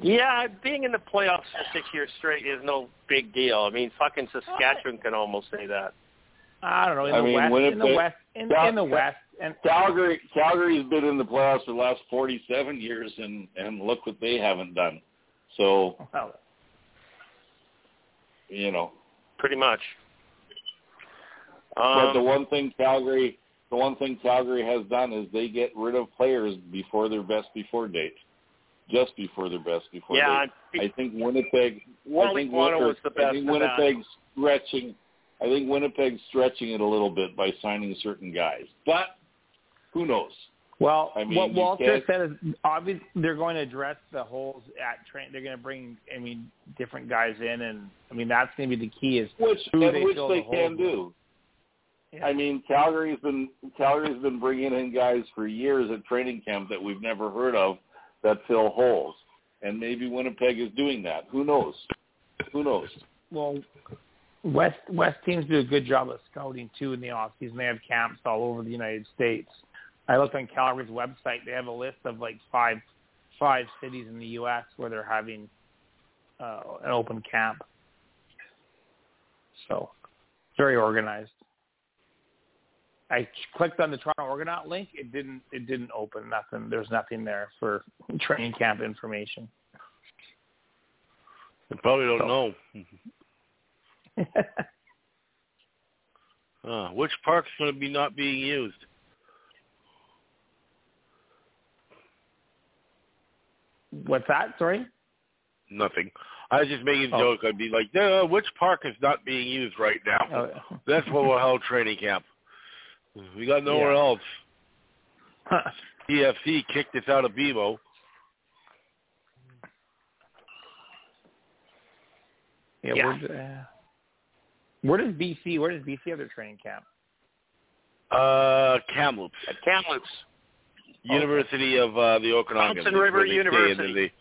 Yeah, being in the playoffs for six years straight is no big deal. I mean, fucking Saskatchewan can almost say that. I don't know in I the mean, west, in the west, in, Cal- in the west, and Calgary Calgary's been in the playoffs for the last 47 years, and and look what they haven't done. So well, you know, Pretty much. But the Um, one thing Calgary, the one thing Calgary has done is they get rid of players before their best before date, just before their best before yeah, date. I think Winnipeg. I think Guano Win- was the I think of. Winnipeg's stretching. I think Winnipeg's stretching it a little bit by signing certain guys, but who knows? well I mean, what Walter said is obviously they're going to address the holes at train. They're going to bring, I mean, different guys in, and I mean that's going to be the key is Which Who and they which fill they the can holes do. Yeah. I mean, Calgary's been Calgary's been bringing in guys for years at training camp that we've never heard of that fill holes, and maybe Winnipeg is doing that. Who knows? Who knows? well, West West teams do a good job of scouting too in the off season. They have camps all over the United States. I looked on Calgary's website. They have a list of like five five cities in the U.S. where they're having uh, an open camp. So very organized. I clicked on the Toronto Argonaut link. It didn't. It didn't open. Nothing. There's nothing there for training camp information. They probably don't So- know. Uh, which park's going to be not being used? What's that? Sorry. Nothing. I was just making a Oh. joke. I'd be like, which park is not being used right now? Oh. That's where we'll hold training camp. We got nowhere Yeah. else. TFC kicked us out of BMO. yeah. Yeah. Where, uh, where does BC? Where does BC have their training camp? Uh, Kamloops, At Kamloops. University of uh, the Okanagan. Thompson River where they stay, and then University. they-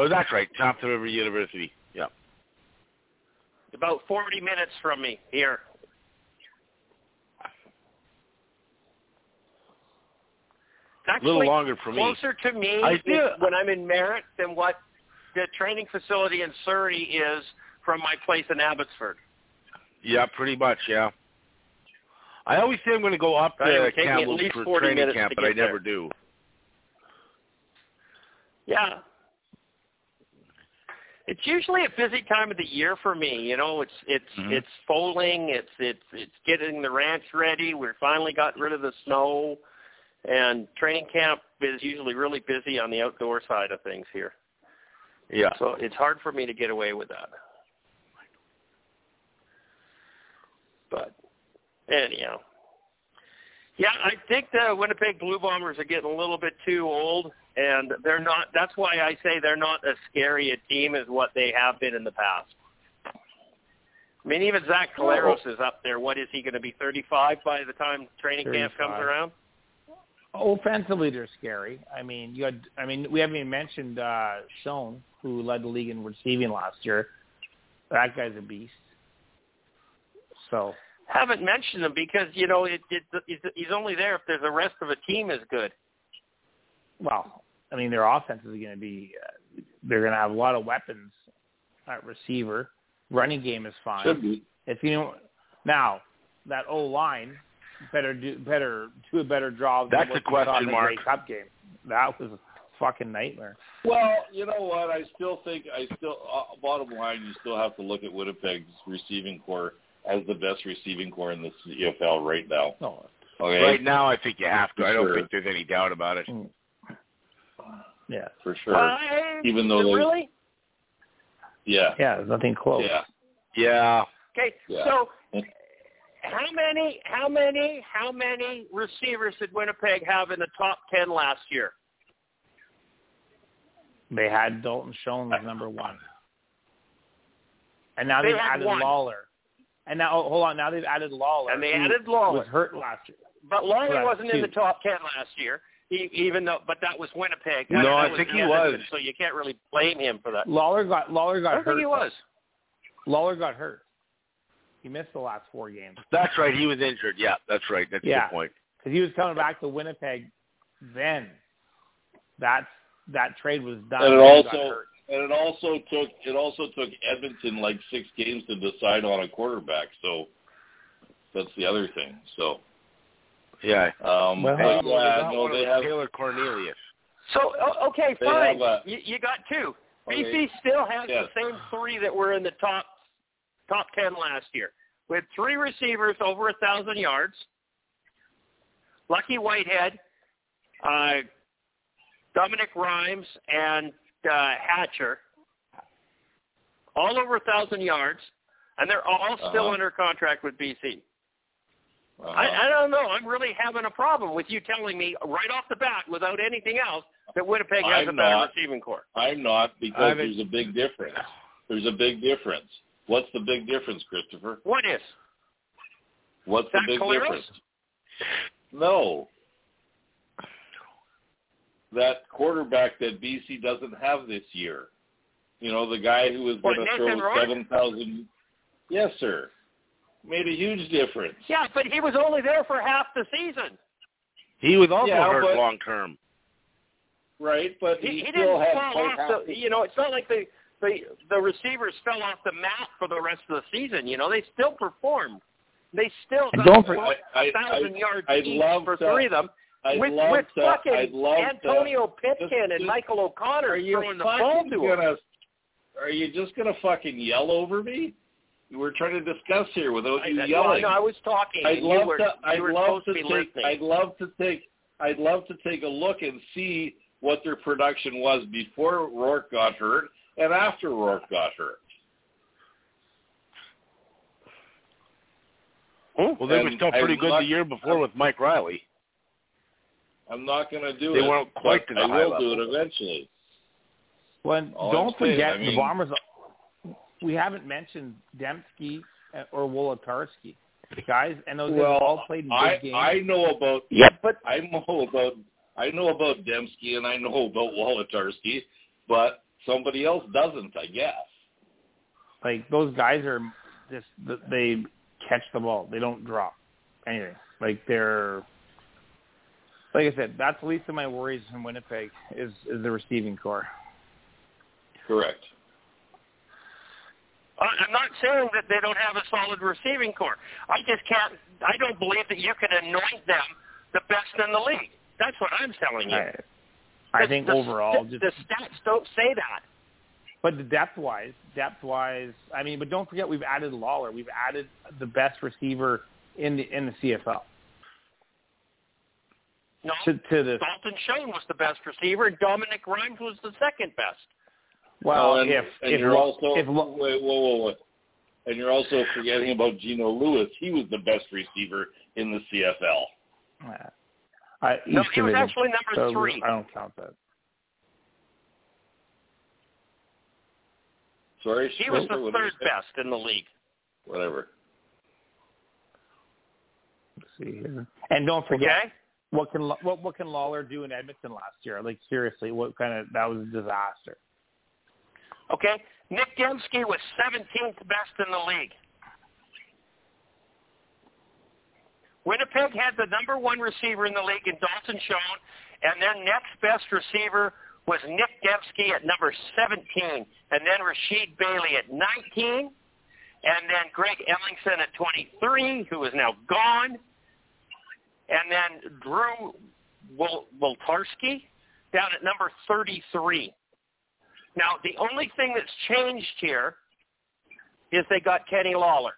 oh, that's right, Thompson River University. Yeah. About 40 minutes from me here. It's A little longer for me. closer to me I is feel- when I'm in Merritt than what the training facility in Surrey is from my place in Abbotsford. Yeah, pretty much. Yeah. I always say I'm going to go up to would take at least for 40 training camp, but I get there. never do. Yeah. It's usually a busy time of the year for me. You know, it's it's Mhm. it's foaling, it's it's it's getting the ranch ready. We're finally got rid of the snow, and training camp is usually really busy on the outdoor side of things here. Yeah. So it's hard for me to get away with that. But anyhow, yeah, I think the Winnipeg Blue Bombers are getting a little bit too old, and they're not. That's why I say they're not as scary a team as what they have been in the past. I mean, even Zach Collaros is up there. What is he going to be? Thirty-five by the time training camp comes around. Offensively, they're scary. I mean, you had. I mean, we haven't even mentioned uh, Schoen, who led the league in receiving last year. That guy's a beast. So Haven't mentioned him because you know it, it, he's, he's only there if there's the rest of a team is good. well, I mean, their offense is going to be. Uh, they're going to have a lot of weapons at receiver. Running game is fine. Should be. If you know, now that O line better do better do a better job. That's than what a we saw in question mark. Grey Cup game. That was a fucking nightmare. Well, you know what? I still think I still uh, bottom line, you still have to look at Winnipeg's receiving core as the best receiving core in the CFL right now. No, Okay, Right now, I think you have to. I don't Sure. think there's any doubt about it. Mm. yeah, for sure. Why? Even though they- really? Yeah, yeah, there's nothing close. yeah. Yeah. Okay, Yeah. so mm. How many, how many, how many receivers did Winnipeg have in the top ten last year? They had Dalton Schoen as number one, and now They they've added one. Lawler. And now, oh, hold on, now they've added Lawler. And they added Lawler. Was hurt last year. But Lawler Right, wasn't in the top ten last year. He, even though, but that was Winnipeg. No, That I think he was. So you can't really blame him for that. Lawler got Lawler I got don't hurt. think he was. Lawler got hurt. He missed the last four games That's right. He was injured. Yeah, that's right. That's Yeah. the point. because he was coming back to Winnipeg. Then that's that trade was done. And it when he got also and it also took it also took Edmonton like six games to decide on a quarterback. So that's the other thing. So Yeah. um, Well, but They yeah, no, they have Taylor Cornelius. So okay, fine. a- you, you got two. Okay. BC still has Yes. the same three that were in the top top ten last year. We had three receivers over a thousand yards. Lucky Whitehead, uh, Dominique Rhymes, and uh, Hatcher, all over a thousand yards, and they're all still Uh-huh. under contract with BC. uh, I, I don't know. I'm really having a problem with you telling me right off the bat, without anything else, that Winnipeg has I'm a better not. receiving core. I'm not because I haven't- there's a big difference. There's a big difference. What's the big difference, Christopher? What is? What's Zach the big Collaros? difference? No. That quarterback that BC doesn't have this year. You know, the guy who was going to throw 7,000. Yes, sir. Made a huge difference. Yeah, but he was only there for half the season. He was also Yeah, hurt but- long term. Right, but he, He, he still didn't had fall half off the. You know, it's not like the the the receivers fell off the map for the rest of the season. You know, they still performed. They still got don't forget- a I- I- thousand yards I'd each love for to- three of them. I'd with love with to, fucking I'd love Antonio to, Pipkin just- and just- Michael O'Connor Are you throwing the ball to him. gonna are you just gonna fucking yell over me? We're trying to discuss here without you I, yelling. No, no, I was talking. I'd love were, to. I'd love supposed to take. listening. I'd love to take. I'd love to take a look and see what their production was before Rourke got hurt and after Rourke got hurt. Hmm? Well, they were still pretty I'm good not- the year before with Mike Reilly. I'm not going to do They it. They weren't quite but to the I high will do it eventually. Well, don't saying, forget I the Bombers. We haven't mentioned Dembski or Wolitarsky, guys, and those guys Well, all played in big I games. I know about Yeah, but I know about I know about Dembski and I know about Wolitarsky, but somebody else doesn't, I guess. like those guys are just they catch the ball. They don't drop anything. Like they're like I said, that's the least of my worries in Winnipeg is is the receiving core. Correct. I- I'm not saying that they don't have a solid receiving core. I just can't. I don't believe that you can anoint them the best in the league. That's what I'm telling you. I, I think the overall, st- just the stats don't say that. but the depth wise, depth wise, I mean, but don't forget we've added Lawler. We've added the best receiver in the in the CFL No, to to the Dalton Schoen was the best receiver, Dominique Rhymes was the second best. well. Oh, and, if and if you're Lo- also if Lo- wait, whoa, whoa, whoa. And you're also forgetting about Geno Lewis. He was the best receiver in the CFL. I, No, East he was actually number so three. I don't count that. Sorry, He was the what third best in the league. Whatever. Let's see here. And don't forget Okay. what can what what can Lawler do in Edmonton last year? Like seriously, what kind of that was a disaster. Okay. Nick Dembski was 17th best in the league. Winnipeg had the number one receiver in the league in Dalton Schoen, and their next best receiver was Nick Dembski at number 17, and then Rasheed Bailey at 19, and then Greg Ellingson at 23, who is now gone, and then Drew Wol- Wolitarsky down at number 33. Now, the only thing that's changed here is they got Kenny Lawler.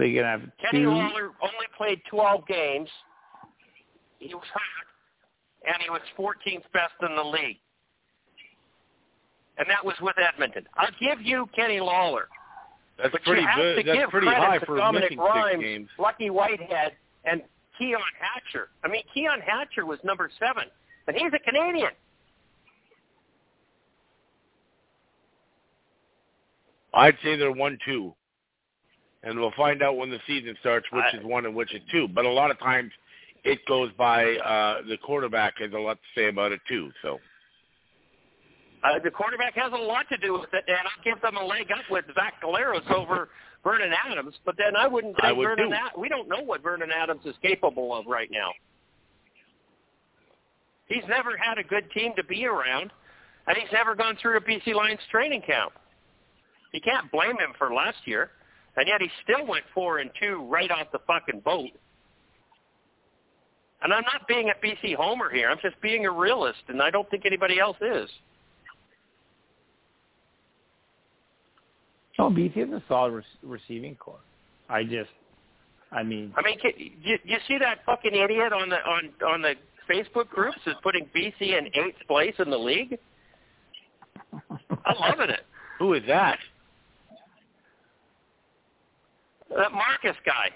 So they gonna have Kenny two. Lawler only played 12 games. He was hurt, and he was 14th best in the league. And that was with Edmonton. I'll give you Kenny Lawler. That's but pretty you have good. to That's give pretty credit high to for Dominic missing Rhymes, games. Lucky Whitehead, and Keon Hatcher. I mean, Keon Hatcher was number seven, and he's a Canadian. I'd say they're one two, and we'll find out when the season starts which I- is one and which is two. But a lot of times it goes by uh, the quarterback has a lot to say about it too. So Uh, the quarterback has a lot to do with it, and I'll give them a leg up with Zach Collaros over Vernon Adams. But then I wouldn't say I would Vernon. too. Ad- we don't know what Vernon Adams is capable of right now. He's never had a good team to be around, and he's never gone through a BC Lions training camp. You can't blame him for last year, and yet he still went four and two right off the fucking boat. And I'm not being a BC homer here. I'm just being a realist, and I don't think anybody else is. No, BC has a solid re- receiving core. I just, I mean, I mean, can, you, you see that fucking idiot on the on on the Facebook groups is putting BC in eighth place in the league. I'm loving it. who is that? That Marcus guy.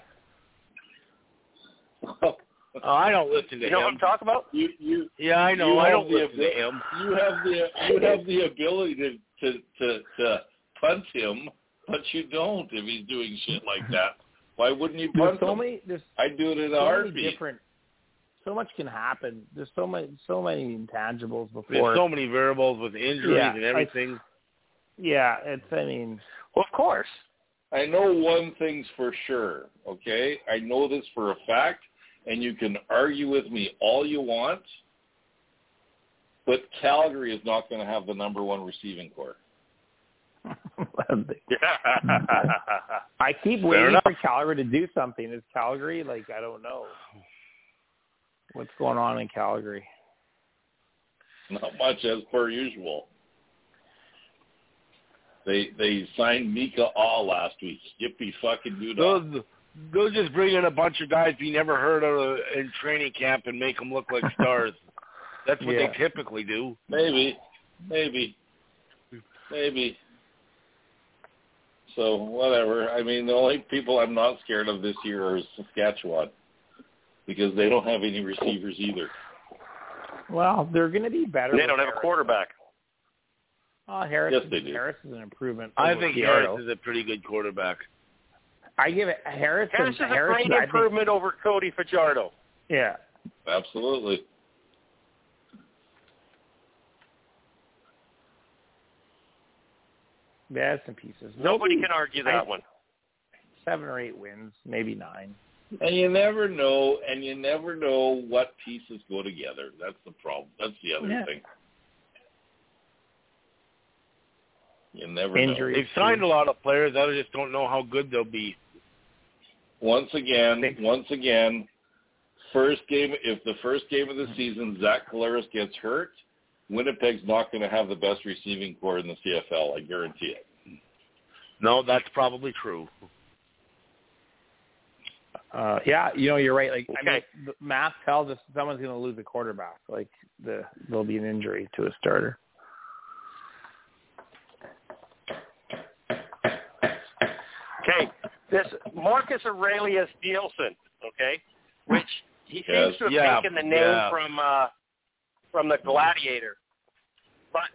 Oh, I don't listen to him. You know what I'm talking about? you you Yeah, I know. You I don't the listen to him. you have the you have the ability to to to, to punt him, but you don't if he's doing shit like that. Why wouldn't you there's punt so him? many, there's I'd do it in a so many heartbeat. different, so much can happen. There's so many, so many intangibles There's before. so many variables with injuries Yeah, and I- everything. yeah, it's. I mean, Well, of course. I know one thing's for sure, okay? I know this for a fact, and you can argue with me all you want, but Calgary is not going to have the number one receiving core. I keep Fair waiting enough. for Calgary to do something. Is Calgary like I don't know what's going on in Calgary? Not much as per usual. They they signed Mika All last week. Yippee fucking dude. They'll, they'll just bring in a bunch of guys we never heard of in training camp and make them look like stars. That's what Yeah. they typically do. Maybe, maybe, maybe. So whatever. I mean, the only people I'm not scared of this year are Saskatchewan because they don't have any receivers either. Well, they're going to be better. They don't have a quarterback. Oh, Harris. Yes, they do. Harris is an improvement. I think Chiarot. Harris is a pretty good quarterback. I give it Harris. Harris and is a Harris, great I think- improvement over Cody Fajardo. yeah. Absolutely. They have some pieces. Nobody can argue that I- one. Seven or eight wins, maybe nine. And you never know, and you never know what pieces go together. That's the problem. That's the other Yeah. thing. You never Injury. know. They've signed a lot of players. I just don't know how good they'll be. Once again, once again, first game. If the first game of the season Zach Collaros gets hurt, Winnipeg's not going to have the best receiving core in the CFL. I guarantee it. No, that's probably true. Uh, yeah, you know, you're right. Like, I mean, the math tells us someone's going to lose a quarterback. Like, the there'll be an injury to a starter. Okay, this Marcus Aurelius Nielsen, okay, which he seems Yes, to have yeah, taken the name yeah. from uh, from the Gladiator. But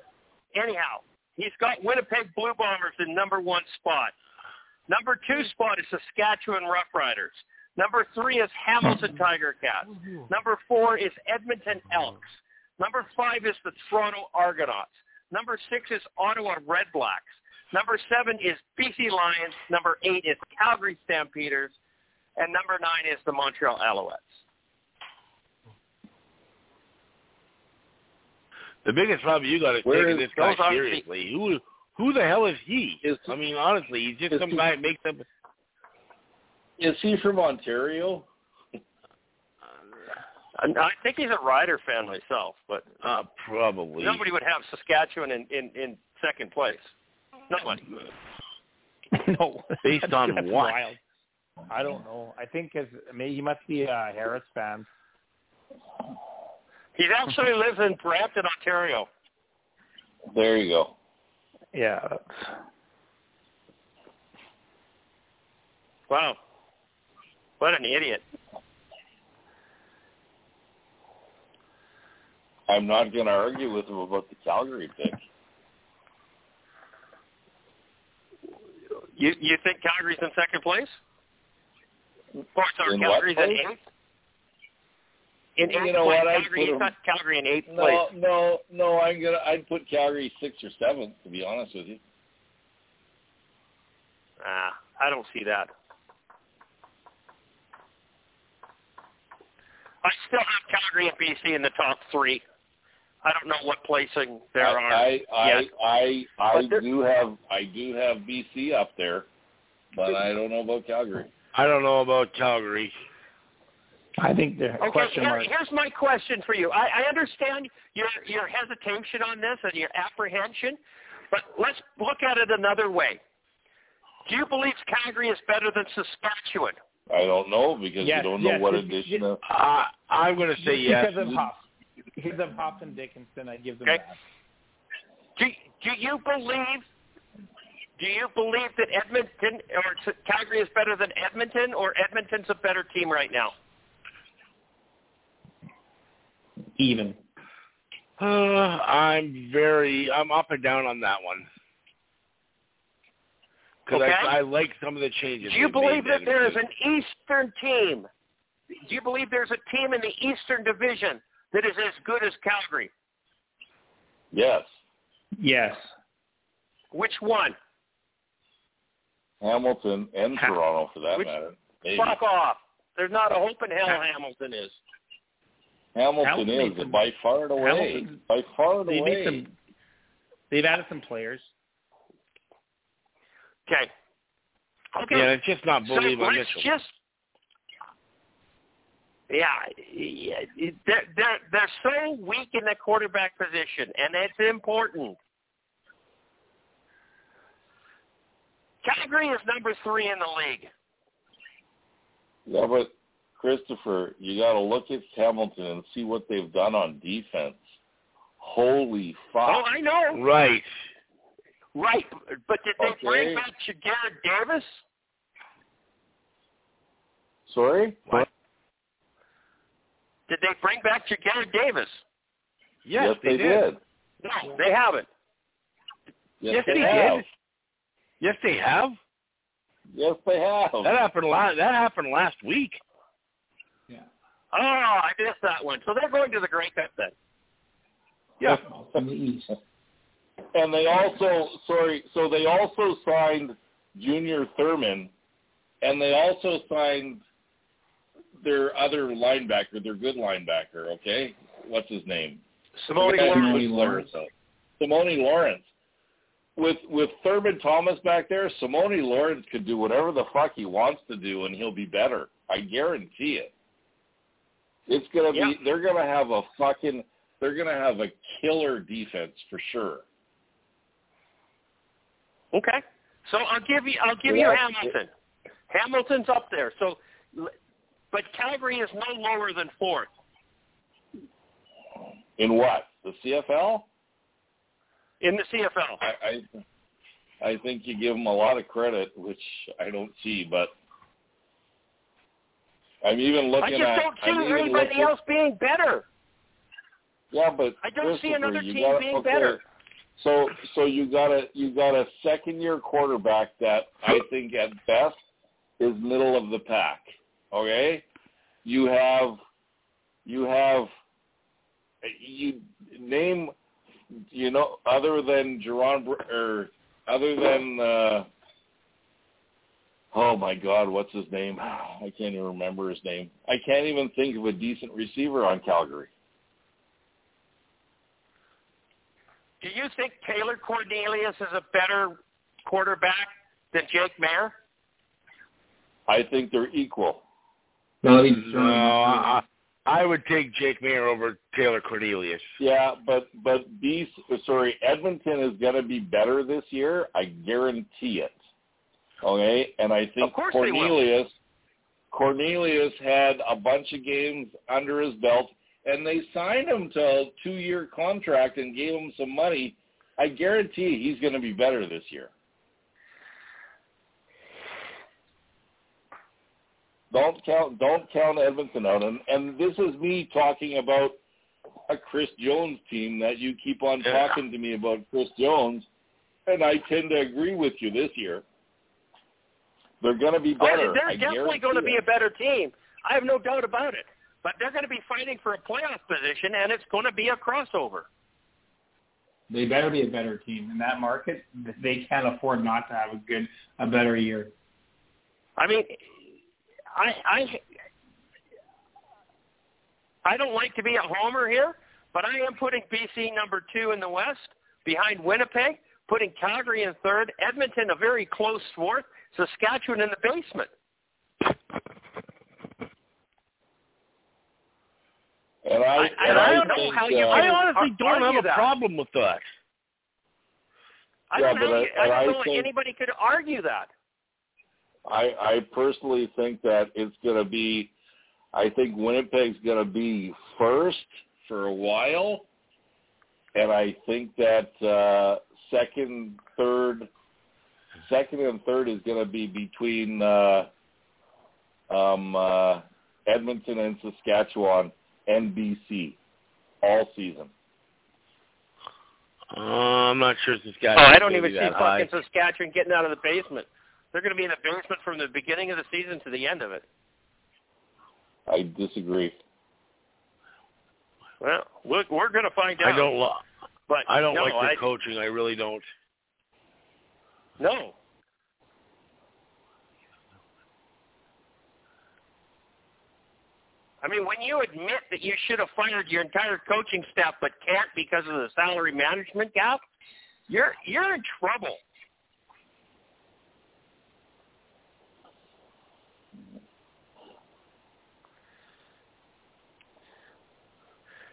anyhow, he's got Winnipeg Blue Bombers in number one spot. Number two spot is Saskatchewan Roughriders. Number three is Hamilton Tiger Cats. Number four is Edmonton Elks. Number five is the Toronto Argonauts. Number six is Ottawa Red Blacks. Number seven is BC Lions. Number eight is Calgary Stampeders. And number nine is the Montreal Alouettes. The biggest problem you got is Where taking is- this guy those are the- seriously. Who who the hell is he? Is- I mean, honestly, he's just is some he- guy that makes up. Is he from Ontario? I think he's a Rider fan myself, but Uh, probably. nobody would have Saskatchewan in, in, in second place. Nobody. no, Based that's- on that's what? Wild. I don't know. I think his, maybe he must be a Harris fan. He actually lives in Brampton, Ontario. There you go. Yeah. Wow. What an idiot. I'm not going to argue with him about the Calgary pick. You you think Calgary's in second place? Or sorry, In Calgary's in eighth? In eighth You know place, what, Calgary, put he's Calgary in eighth No, place. no, no. I'm gonna. I'd put Calgary sixth or seventh. To be honest with you. Ah, I don't see that. I still have Calgary and BC in the top three. I don't know what placing there I, are. I, I, yet. I, I But do have. I do have BC up there, but I don't know about Calgary. I don't know about Calgary. I think the Okay, question here, mark. here's my question for you. I, I understand your your hesitation on this and your apprehension, but let's look at it another way. Do you believe Calgary is better than Saskatchewan? I don't know because Yes, you don't know yes, what it- addition it- of. Uh, I'm going to say yes. Because of Hoff. Because of Hoff and Dickenson, I give them Okay. that. Do do you believe? Do you believe that Edmonton or Calgary is better than Edmonton, or Edmonton's a better team right now? Even. Uh, I'm very. I'm up and down on that one. Because Okay. I, I like some of the changes. Do you believe that there is an Eastern team? Do you believe there's a team in the Eastern Division that is as good as Calgary? Yes, Yes. Which one? Hamilton and Ha- Toronto for that Which- matter. Maybe. Fuck off. There's not a hope in hell Ha- Hamilton is. Hamilton Hamilton is some- by far and away. Hamilton- By far and they away. Some, they've added some players. Okay. Okay. Yeah, it's just not so believing let's Mitchell. just Yeah, yeah, they're they're they're so weak in the quarterback position, and it's important. Calgary is number three in the league. Yeah, but Christopher, you got to look at Hamilton and see what they've done on defense. Holy fuck! Oh, I know. Right. Right, but did they Okay. bring back Jared Davis? Sorry. What? Did they bring back Jared Davis? Yes, they, did. No, they haven't. Yes, they they have. did. Yes, they have. Yes, they have. That happened last. That happened last week. Yeah. Oh, I missed that one. So they're going to the Grey Cup then. Yeah. From the east. And they also, sorry, so they also signed Junior Thurman, and they also signed their other linebacker, their good linebacker. Okay, what's his name? Simoni The guy who Lawrence. Lawrence. Simoni Lawrence. With with Thurman Thomas back there, Simoni Lawrence could do whatever the fuck he wants to do, and he'll be better. I guarantee it. It's gonna Yeah. be. They're gonna have a fucking. They're gonna have a killer defense for sure. Okay. So I'll give you I'll give Yeah. you Hamilton. Hamilton's up there. So but Calgary is no lower than fourth. In what? The CFL? in the CFL. I, I I think you give them a lot of credit, which I don't see, but I'm even looking at. I just at. don't see I'm anybody else being better. Yeah, but I don't see another team gotta- being okay, better. So so you got a you got a second year quarterback that I think at best is middle of the pack. Okay, you have you have you name you know other than Jerron or other than uh oh my God, what's his name? I can't even remember his name. I can't even think of a decent receiver on Calgary. Do you think Taylor Cornelius is a better quarterback than Jake Maier? I think they're equal. No, he's No, I, I would take Jake Maier over Taylor Cornelius. Yeah, but but B sorry, Edmonton is going to be better this year. I guarantee it. Okay, and I think Of course they will. Cornelius Cornelius had a bunch of games under his belt, and they signed him to a two-year contract and gave him some money. I guarantee he's going to be better this year. Don't count don't count Edmonton out, and and this is me talking about a Chris Jones team that you keep on Yeah. talking to me about Chris Jones, and I tend to agree with you this year. They're going to be oh, better. Oh, they're I definitely going to be a better team. I have no doubt about it. But they're going to be fighting for a playoff position, and it's going to be a crossover. They better be a better team in that market. They can't afford not to have a good, a better year. I mean, I I I don't like to be a homer here, but I am putting BC number two in the West behind Winnipeg, putting Calgary in third, Edmonton a very close fourth, Saskatchewan in the basement. And I, I- and I I, don't know think, how you uh, I honestly ar- don't have a that. problem with that. I don't, but know, I- I don't know think- anybody could argue that. I, I personally think that it's going to be, I think Winnipeg's going to be first for a while, and I think that uh, second, third, second and third is going to be between uh, um, uh, Edmonton and Saskatchewan and BC all season. Uh, I'm not sure Saskatchewan. Oh, I don't even see that high. fucking Saskatchewan getting out of the basement. They're going to be in the basement from the beginning of the season to the end of it. I disagree. Well, we're, we're going to find out. I don't. Lo- But I don't no, like their I, coaching. I really don't. No. I mean, when you admit that you should have fired your entire coaching staff but can't because of the salary management gap, you're you're in trouble.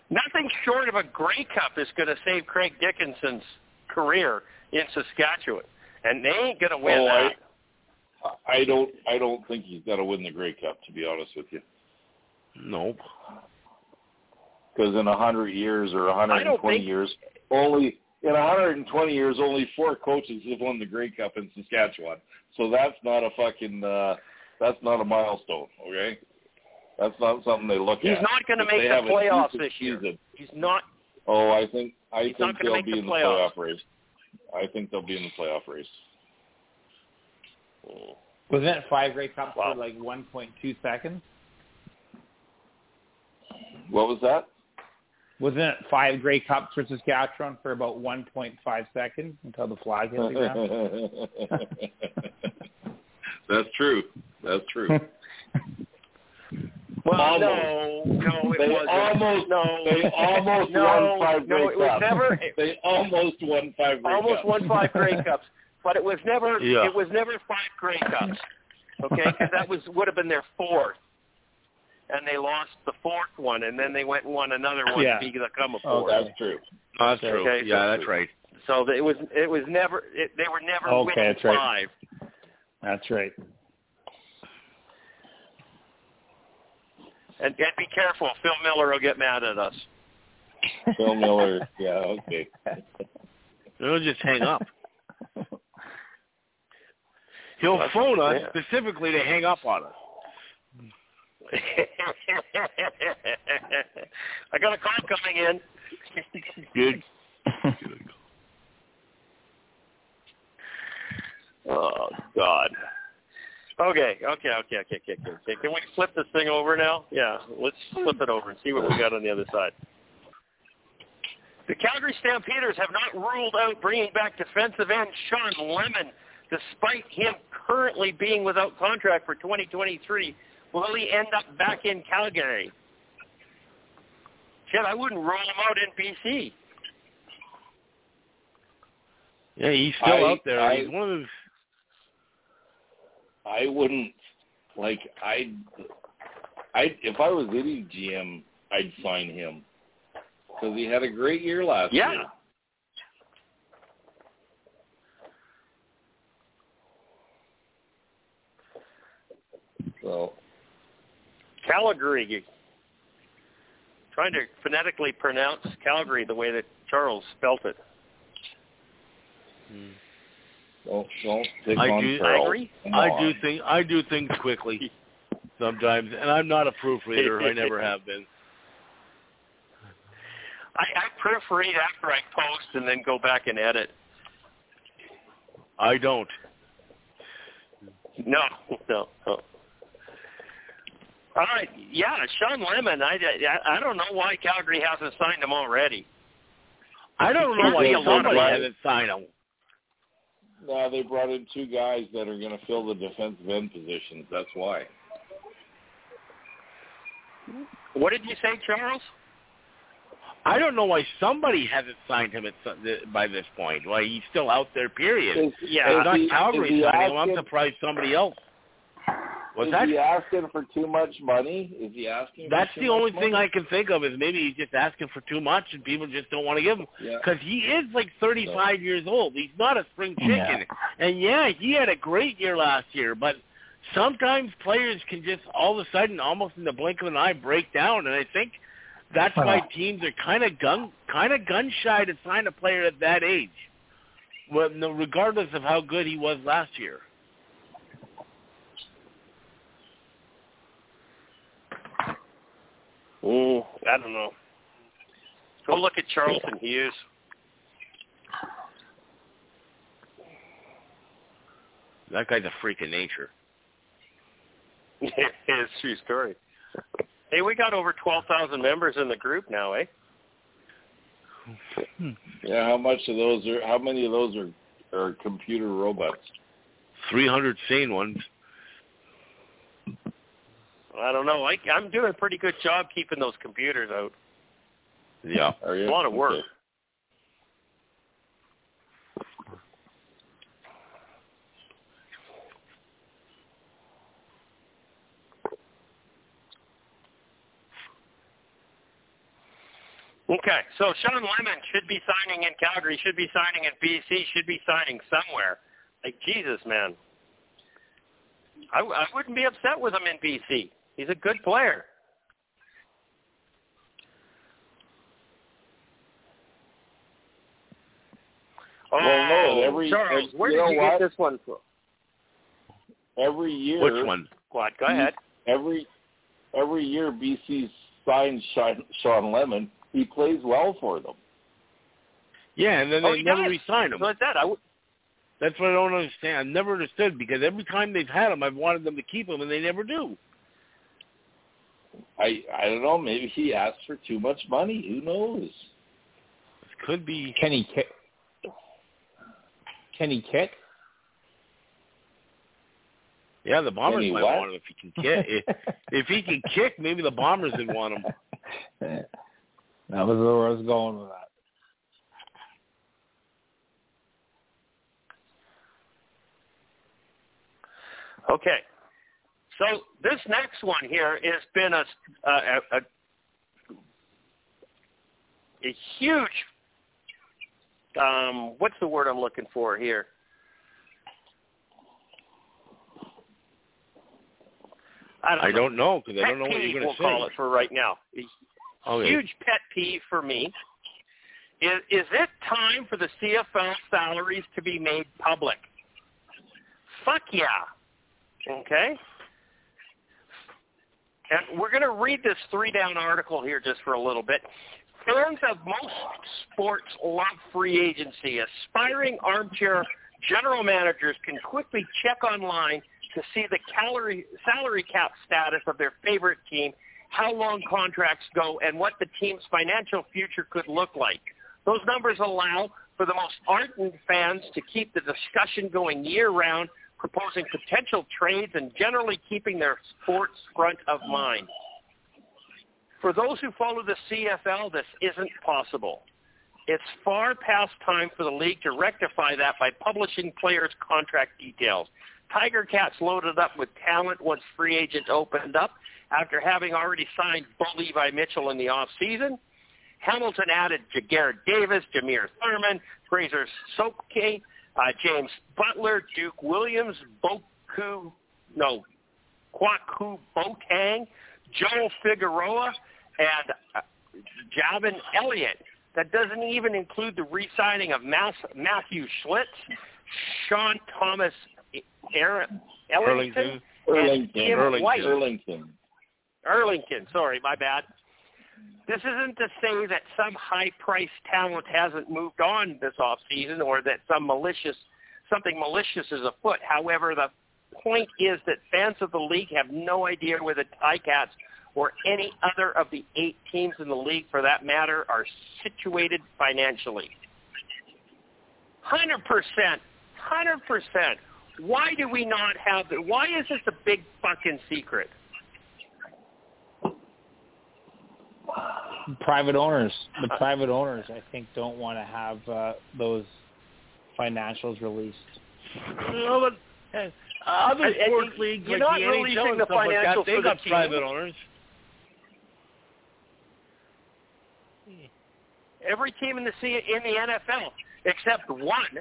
Nothing short of a Grey Cup is going to save Craig Dickenson's career in Saskatchewan, and they ain't going to win Oh, that. I don't I don't think he's going to win the Grey Cup to be honest with you. Nope. Because in a hundred years or a hundred I and don't twenty think- years, only in a hundred and twenty years, only four coaches have won the Grey Cup in Saskatchewan. So that's not a fucking uh, that's not a milestone. Okay, that's not something they look He's at. He's not going to make they the have playoffs decent this year. season- He's not. Oh, I think I He's think gonna they'll be the in the playoffs. playoff race. I think they'll be in the playoff race. Oh. Wasn't it five Grey Cups Wow. for like 1.2 seconds? What was that? Wasn't it five Grey Cups for Saskatchewan for about 1.5 seconds until the flag hit the ground? That's true. That's true. Well, Almost. no, no, it They wasn't. almost, no, they almost no, won five no, Grey it was Cups. never. They almost won five Grey almost Cups. won five Grey Cups, but it was never. Yeah. It was never five Grey Cups. Okay, because that was would have been their fourth, and they lost the fourth one, and then they went and won another one Yeah. to become a Oh. That's true. No, that's true. Okay, yeah, so- that's right. So it was. It was never. It, they were never Okay, winning that's right. five. That's right. And, and be careful, Phil Miller will get mad at us. Phil Miller. Yeah. Okay. He'll just hang up. He'll That's- phone us yeah. specifically to hang up on us. I got a call coming in. Good. Oh God. Okay, okay, okay, okay, okay, okay, okay. Can we flip this thing over now? Yeah, let's flip it over and see what we got on the other side. The Calgary Stampeders have not ruled out bringing back defensive end Shawn Lemon, despite him currently being without contract for 2023. Will he end up back in Calgary? Shit, I wouldn't rule him out in BC. Yeah, he's still I- out there. I- he's one of those. I wouldn't like I I if I was any GM, I'd sign him because he had a great year last year. Yeah. year. So Calgary. Trying to phonetically pronounce Calgary the way that Charles spelt it. Hmm. Don't don't pick I on do- Charles. Calgary? I on. do think I do things quickly sometimes, and I'm not a proofreader. I never have been. I, I proofread after I post and then go back and edit. I don't. No, no, no. All right, yeah, Shawn Lemon. I, I I don't know why Calgary hasn't signed him already. I don't know why be a lot somebody of- hasn't signed him. No, they brought in two guys that are going to fill the defensive end positions. That's why. What did you say, Charles? I don't know why somebody hasn't signed him at some, by this point. Why he's still out there? Period. Is, Yeah, is Not he- Calgary signing him. I'm surprised somebody else. What's is that? he asking for too much money? Is he asking? That's for the only thing money? I can think of is maybe he's just asking for too much and people just don't want to give him. Yeah. Because he is like 35 years old. He's not a spring chicken. Yeah. And yeah, he had a great year last year, but sometimes players can just all of a sudden, almost in the blink of an eye, break down. And I think that's why teams are kind of gun kind of gun shy to sign a player at that age, well, no, regardless of how good he was last year. Mm, I don't know. Go look at Charleston Hughes. That guy's a freak of nature. it's true story. Hey, we got over 12,000 members in the group now, eh? Yeah, how much of those are? How many of those are are computer robots? 300 sane ones. I don't know. I, I'm doing a pretty good job keeping those computers out. Yeah. Are you? It's a lot of work. Okay. Okay, so Shawn Lemon should be signing in Calgary, should be signing in BC, should be signing somewhere. Like Jesus, man. I, I wouldn't be upset with him in BC. He's a good player. Well, Oh, no, every- Charles, every- where you did know you what? get this one from? Every year, Which one? What? Go ahead. every every year BC signs Shawn, Shawn Lemon. He plays well for them. Yeah, and then Oh, they he never does. re-sign him. So it's that. I would, That's what I don't understand. I've never understood because every time they've had him, I've wanted them to keep him, and they never do. I I don't know. Maybe he asked for too much money. Who knows? It could be. Kenny kick. Kenny kick. Yeah, the Bombers Kenny might what? want him if he can kick. if, if he can kick, maybe the Bombers would want him. that was where I was going with that. Okay. So this next one here has been a a, a, a huge. Um, what's the word I'm looking for here? I don't, I know. don't know because I don't know what you're we'll going to call it for right now. A Okay. Huge pet peeve for me. Is is it time for the CFL salaries to be made public? Fuck yeah. Okay. And we're going to read this three down article here just for a little bit. Fans of most sports love free agency. Aspiring armchair general managers can quickly check online to see the calorie, salary cap status of their favorite team, how long contracts go, and what the team's financial future could look like. Those numbers allow for the most ardent fans to keep the discussion going year-round, proposing potential trades and generally keeping their sports front of mind. For those who follow the CFL, this isn't possible. It's far past time for the league to rectify that by publishing players' contract details. Tiger Cats loaded up with talent once free agent opened up after having already signed Bo Levi Mitchell in the offseason. Hamilton added Jaguar Davis, Jameer Thurman, Fraser Soke, uh, James Butler, Duke Williams, Boku, no, Kwaku Botang, Joel Figueroa, and uh, Javin Elliott. That doesn't even include the re-signing of Mas- Matthew Shiltz, Sean Thomas Aaron, Ellington, Erlington. Erlington. White. Erlington. Erlington, sorry, my bad. This isn't to say that some high-priced talent hasn't moved on this off season or that some malicious something malicious is afoot. However, the point is that fans of the league have no idea where the Ticats or any other of the eight teams in the league, for that matter, are situated financially. Hundred percent, hundred percent. Why do we not have the? Why is this a big fucking secret? Private owners, the private owners, I think, don't want to have uh, those financials released. No, but uh, other And- and sports you- leagues you're like not the releasing NHL and the stuff like that, financials they for the got team. private owners. Every team in the C in the NFL except one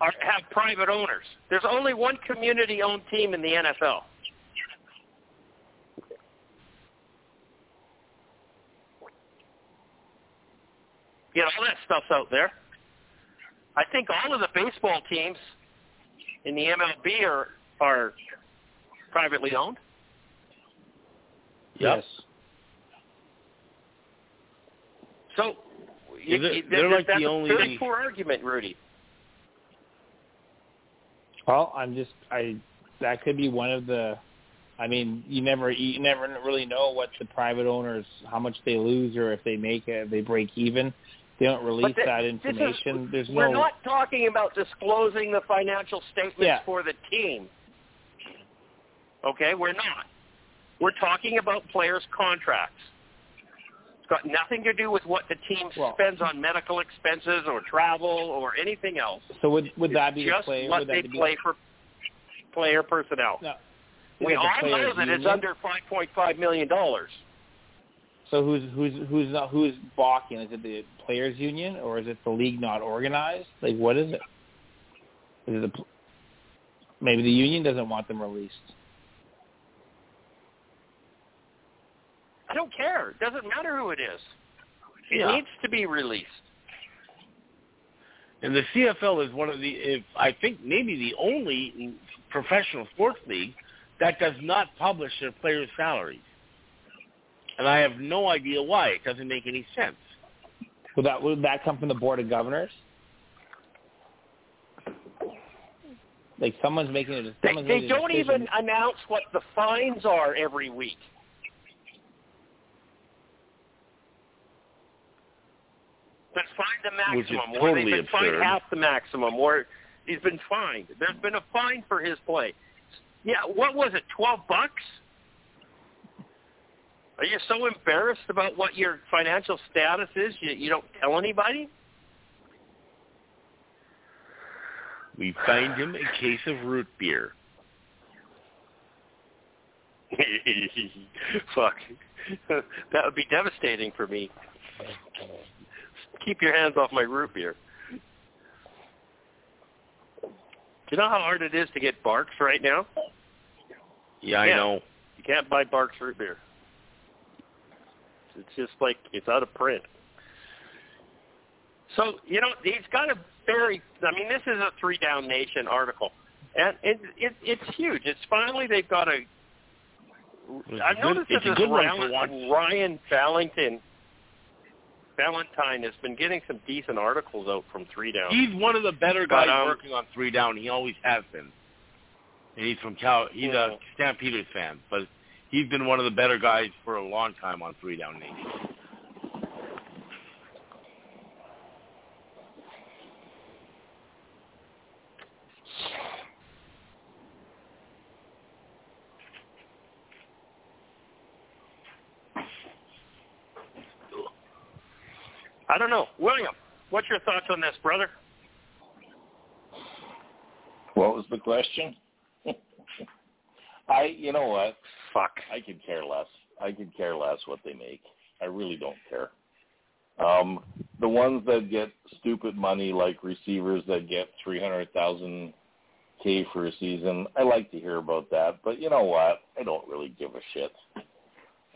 are, have private owners. There's only one community-owned team in the NFL. You know, all that stuff's out there. I think all of the baseball teams in the MLB are are privately owned. Yep. Yes. So you, Is it- you- they're that- like that's the a only- very poor argument, Rudy. Well, I'm just I that could be one of the. I mean, you never you never really know what the private owners how much they lose or if they make it, if they break even. They don't release But that th- this is- information. There's We're no. not talking about disclosing the financial statements Yeah. for the team. Okay, we're not. We're talking about players' contracts. It's got nothing to do with what the team Well- spends on medical expenses or travel or anything else. so would would that be the just player? what they play for player personnel. No. We the all know that it's under $5.5 million. So who's who's who's not who's balking? Is it the players' union or is it the league not organized? Like what is it? Is it the maybe the union doesn't want them released? I don't care. It doesn't matter who it is. It Yeah. needs to be released. And the CFL is one of the, if I think maybe the only professional sports league that does not publish their players' salaries. And I have no idea why. It doesn't make any sense. Would that would that come from the board of governors? Like someone's making a They, someone's they making don't decision. even announce what the fines are every week. Been fined the Which is maximum, or they've been fined absurd. half the maximum, or he's been fined. There's been a fine for his play. Yeah, what was it? Twelve bucks? Are you so embarrassed about what your financial status is? You, you don't tell anybody? We find him a case of root beer. Fuck. that would be devastating for me. Keep your hands off my root beer. Do you know how hard it is to get Barq's right now? Yeah, I know. You can't buy Barq's root beer. It's just like it's out of print. So you know he's got a very. I mean, this is a three down nation article, and it, it it's huge. It's finally they've got a. It's I've a good- noticed it's that this good Ryan, once. Ryan Valentine Valentine has been getting some decent articles out from three down. He's one of the better guys But, um, working on three down. He always has been. And he's from Cal. He's Yeah. a Stampeders fan, but he's been one of the better guys for a long time on three down nation. I don't know, William. What's your thoughts on this, brother? What was the question? I, you know what? Fuck. I could care less. I could care less what they make. I really don't care. Um, the ones that get stupid money, like receivers that get three hundred thousand k for a season, I like to hear about that. But you know what? I don't really give a shit.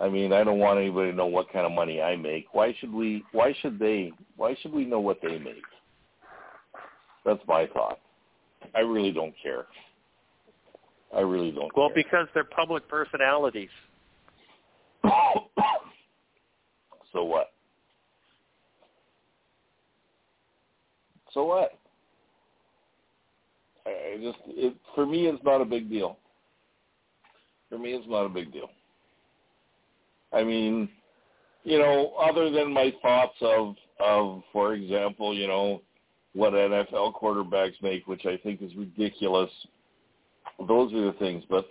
I mean, I don't want anybody to know what kind of money I make. Why should we? Why should they? Why should we know what they make? That's my thought. I really don't care. I really don't. Well, care. because they're public personalities. so what? So what? I I just it for me it's not a big deal. For me it's not a big deal. I mean, you know, other than my thoughts of of for example, you know, what NFL quarterbacks make, which I think is ridiculous. Those are the things, but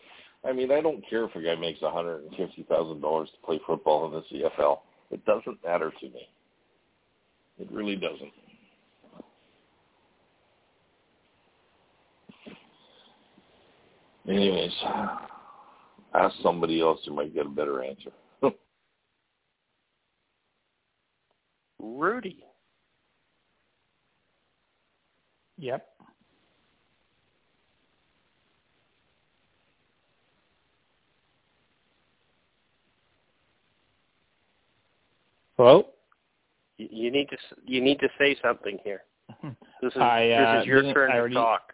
I mean, I don't care if a guy makes one hundred and fifty thousand dollars to play football in the CFL. It doesn't matter to me. It really doesn't. Anyways, ask somebody else. You might get a better answer. Rudy. Yep. Hello. You, you need to s- you need to say something here. This is I, uh, this is your turn I to already- talk.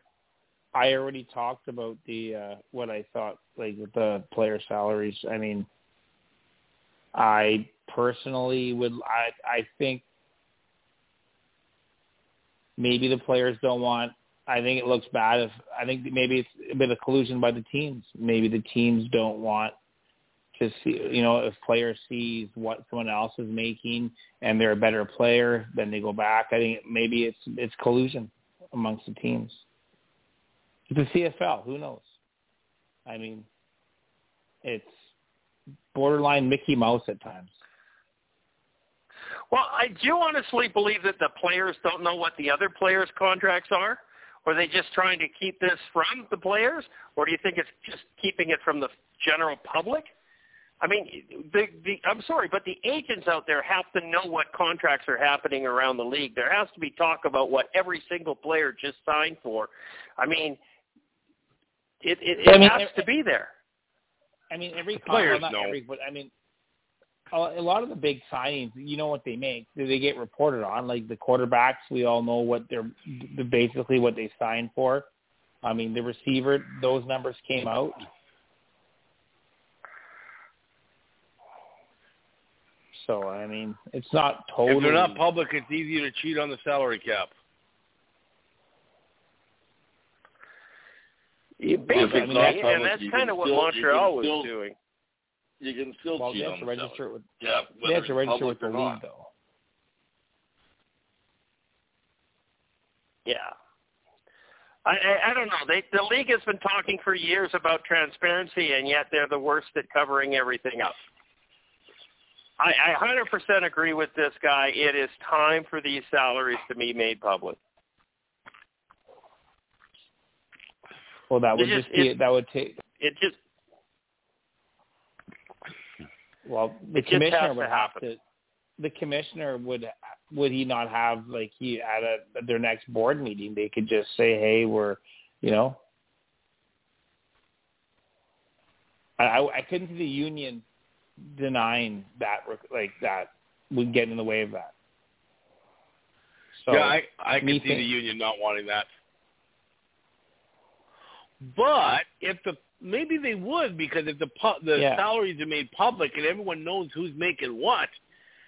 I already talked about the uh what I thought like with the player salaries. I mean I personally would I I think maybe the players don't want I think it looks bad if I think maybe it's a bit of collusion by the teams. Maybe the teams don't want to see you know, if players sees what someone else is making and they're a better player, then they go back. I think maybe it's it's collusion amongst the teams. The CFL. Who knows? I mean, it's borderline Mickey Mouse at times. Well, I do honestly believe that the players don't know what the other players' contracts are. Are they just trying to keep this from the players? Or do you think it's just keeping it from the general public? I mean, the, the, I'm sorry, but the agents out there have to know what contracts are happening around the league. There has to be talk about what every single player just signed for. I mean, it it, it I mean, has to be there. I mean, every players well, not know. every, but I mean, a lot of the big signings, you know what they make. They get reported on. Like the quarterbacks, we all know what they're basically what they signed for. I mean, the receiver, those numbers came out. So I mean, it's not totally. If they're not public, it's easy to cheat on the salary cap. Yeah, basically, I mean, that's, and that's kind of what still, Montreal was still, doing. You can still well, cheat they on have to the register with. Yeah, They have to register with the league, not. though. Yeah. I, I I don't know. They the league has been talking for years about transparency, and yet they're the worst at covering everything up. I, I 100% agree with this guy. It is time for these salaries to be made public. Well, that would It just just- be it- that would take. It just Well, the It just commissioner would have happen. to. The commissioner would would he not have like he at a at their next board meeting they could just say hey we're you know I I, I couldn't see the union denying that like that would get in the way of that. So yeah, I I can see think- the union not wanting that. But if the maybe they would because if the pu- the Yeah. salaries are made public and everyone knows who's making what,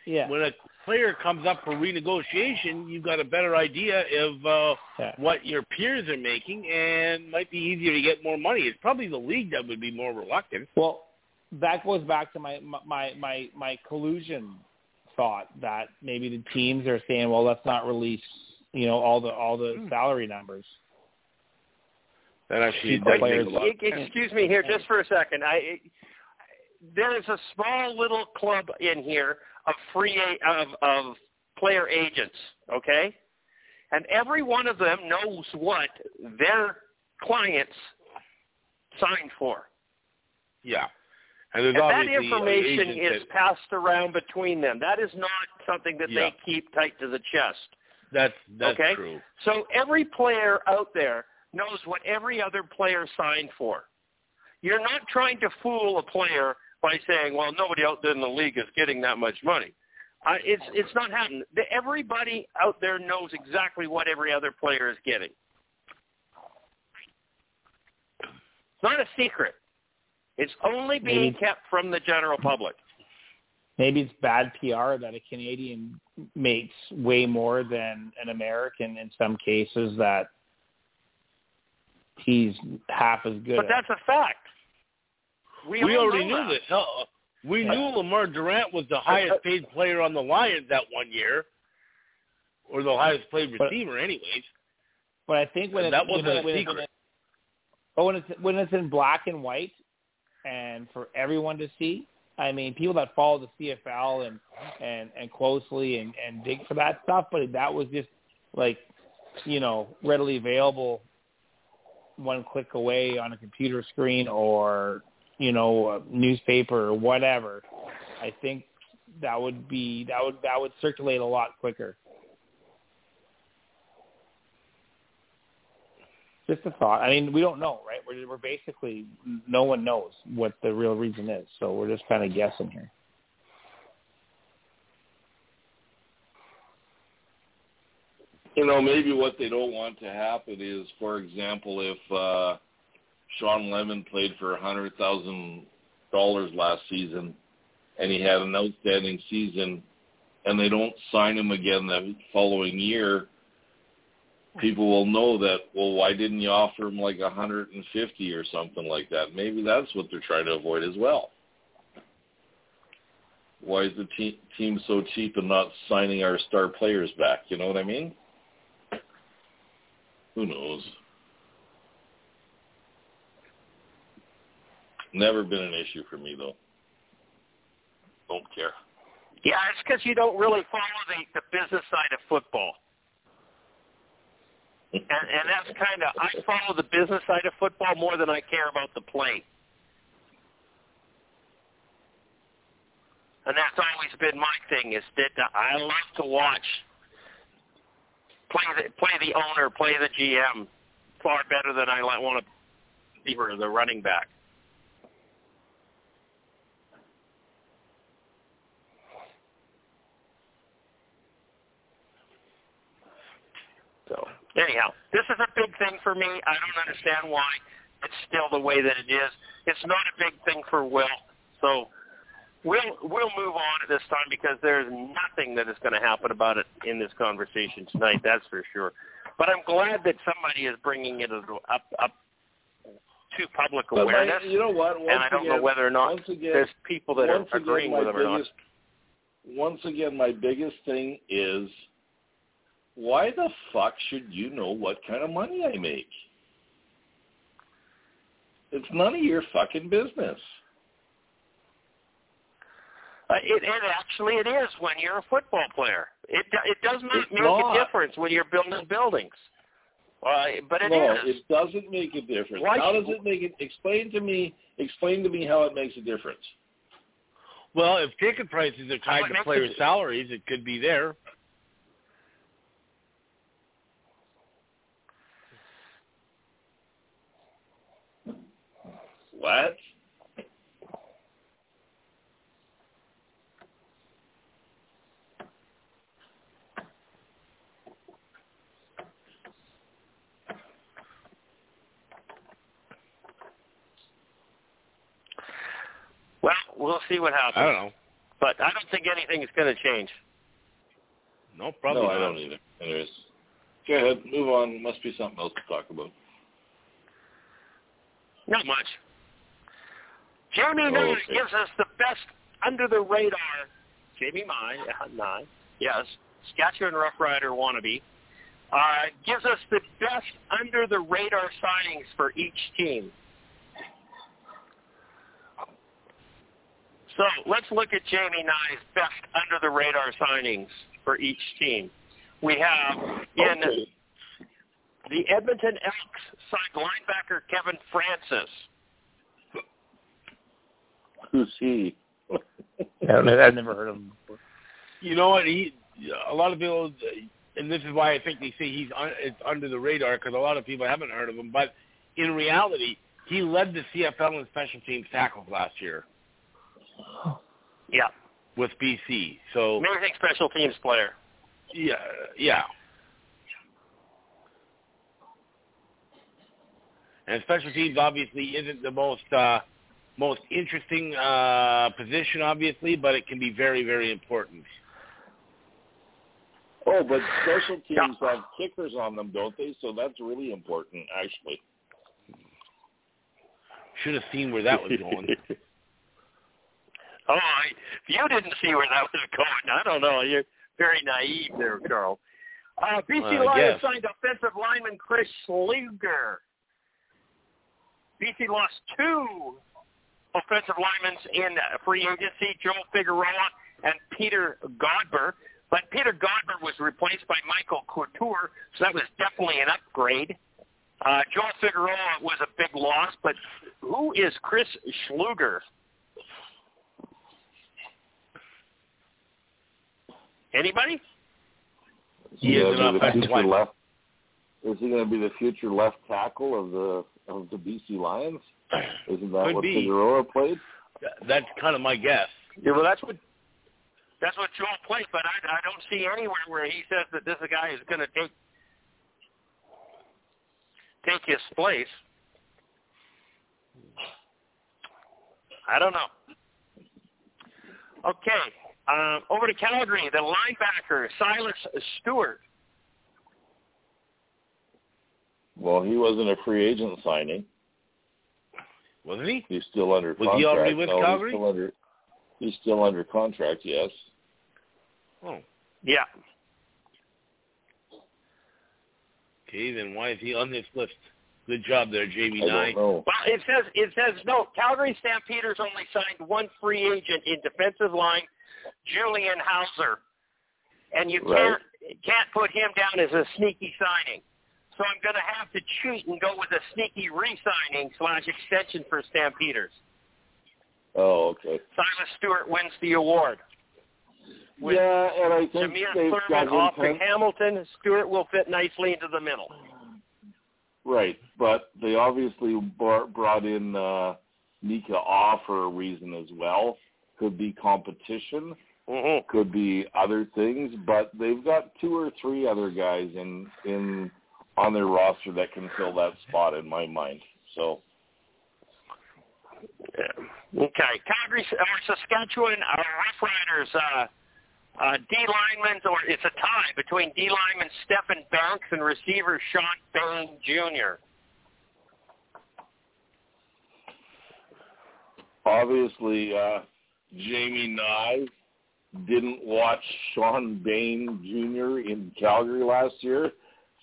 yeah when a player comes up for renegotiation, you've got a better idea of uh, yeah. what your peers are making, and might be easier to get more money. It's probably the league that would be more reluctant. Well, that goes back to my my my my collusion thought that maybe the teams are saying, well, let's not release, you know, all the all the Hmm. salary numbers. That actually Keep does the players- a lot. Excuse me here just for a second. I there is a small little club in here of free of of player agents, okay? And every one of them knows what their clients signed for. Yeah, and And that information is that, passed around between them. That is not something that Yeah. they keep tight to the chest. that's that's okay? true. So every player out there knows what every other player signed for. You're not trying to fool a player by saying, "Well, nobody out there in the league is getting that much money." Uh, it's it's not happening. The- Everybody out there knows exactly what every other player is getting. It's not a secret. It's only being Maybe- kept from the general public. Maybe it's bad PR that a Canadian makes way more than an American in some cases that he's half as good But at. that's a fact. We, We already knew that. this. Hell, uh, we knew Lemar Durant was the highest paid player on the Lions that one year, or the highest paid But- receiver, anyways. But I think when That wasn't when, a when secret. It's, but when it's when it's in black and white, and for everyone to see, I mean, people that follow the CFL and and and closely and and dig for that stuff, but that was just like, you know, readily available, one click away on a computer screen or you know a newspaper or whatever. I think that would be that would that would circulate a lot quicker. Just a thought. I mean, we don't know, right? We're we're basically no one knows what the real reason is, so we're just kind of guessing here. You know, maybe what they don't want to happen is, for example, if uh, Shawn Lemon played for a hundred thousand dollars last season, and he had an outstanding season, and they don't sign him again the following year, people will know that. Well, why didn't you offer him like a hundred and fifty or something like that? Maybe that's what they're trying to avoid as well. Why is the te- team so cheap and not signing our star players back? You know what I mean? Who knows? Never been an issue for me though. Don't care. Yeah, it's because you don't really follow the, the business side of football. And, and that's kind of, I follow the business side of football more than I care about the play. and that's always been my thing. Is that I love to watch play the play the owner, play the GM far better than I want to be the running back. Anyhow, this is a big thing for me. I don't understand why it's still the way that it is. It's not a big thing for Will. So we'll we'll move on at this time because there's nothing that is going to happen about it in this conversation tonight. That's for sure. But I'm glad that somebody is bringing it up up to public But awareness. you know what? Once and I don't again, know whether or not again, there's people that are once again, agreeing with them or not. Once again, my biggest thing is why the fuck should you know what kind of money I make? It's none of your fucking business. Uh, it, it actually it is when you're a football player. It it does not It's make not. a difference when you're building buildings. Uh, but it no, is. it doesn't make a difference. Why how does it make it? Explain to me. Explain to me how it makes a difference. Well, if ticket prices are tied to makes players' salaries, it could be there. What? well, we'll see what happens. I don't know. But I don't think anything is going to change. No, probably no, not. I don't either. Anyways, go ahead. Move on. Must be something else to talk about. Not much. Jamie Oh, Nye okay. gives us the best under the radar. Jamie Nye, uh, Nye, yes, Saskatchewan Rough Rider wannabe, uh, gives us the best under the radar signings for each team. So let's look at Jamie Nye's best under the radar signings for each team. We have in Okay. the Edmonton Elks signed linebacker Kevin Francis. Who's he? I've never heard of him before. You know what? He, a lot of people, and this is why I think they say he's un, it's under the radar because a lot of people haven't heard of him. But in reality, he led the CFL in special teams tackles last year Yeah, with BC. So amazing special teams player. yeah, yeah. And special teams obviously isn't the most uh, most interesting uh, position, obviously, but it can be very, very important. Oh, but special teams have kickers on them, don't they? So that's really important, actually. Should have seen where that was going. Oh, I, you didn't see where that was going. I don't know. You're very naive there, Carl. Uh, BC Well, I Lions guess. signed offensive lineman Chris Schluger. BC lost two offensive linemen in free agency, Joel Figueroa and Peter Godber. But Peter Godber was replaced by Michael Couture, so that was definitely an upgrade. Uh, Joel Figueroa was a big loss, but who is Chris Schluger? Anybody? He is an offensive left. Is he going to be the future left tackle of the of the BC Lions? Isn't that Could what be. Figueroa played? That's kind of my guess. Yeah, well, that's what that's what Joel plays, but I, I don't see anywhere where he says that this guy is going to take take his place. I don't know. Okay, um, over to Calgary, the linebacker Silas Stewart. Well, he wasn't a free agent signing. Wasn't he? He's still under Was contract. he already with no, Calgary? He's still under, he's still under contract. Yes. Oh, Yeah, okay. Then why is he on this list? Good job there, Jamie I don't know. Well, it says it says no. Calgary Stampeders only signed one free agent in defensive line, Julian Howsare, and you Right. can't can't put him down as a sneaky signing. So I'm going to have to cheat and go with a sneaky re-signing slash extension for Stampeders. Oh, okay. Silas Stewart wins the award. With yeah, and I think Jameer they've Thurman got off to intent- Hamilton. Stewart will fit nicely into the middle. Right, but they obviously brought brought in uh, Micah Awe for a reason as well. Could be competition, Mm-hmm. could be other things, but they've got two or three other guys in in on their roster that can fill that spot in my mind. So Yeah. Okay. Calgary or Saskatchewan uh, Rough Riders. Uh, uh, D linemen, or it's a tie between D lineman Stephen Banks and receiver Shawn Bane Jr. obviously, uh, Jamie Nye didn't watch Shawn Bane Jr. in Calgary last year.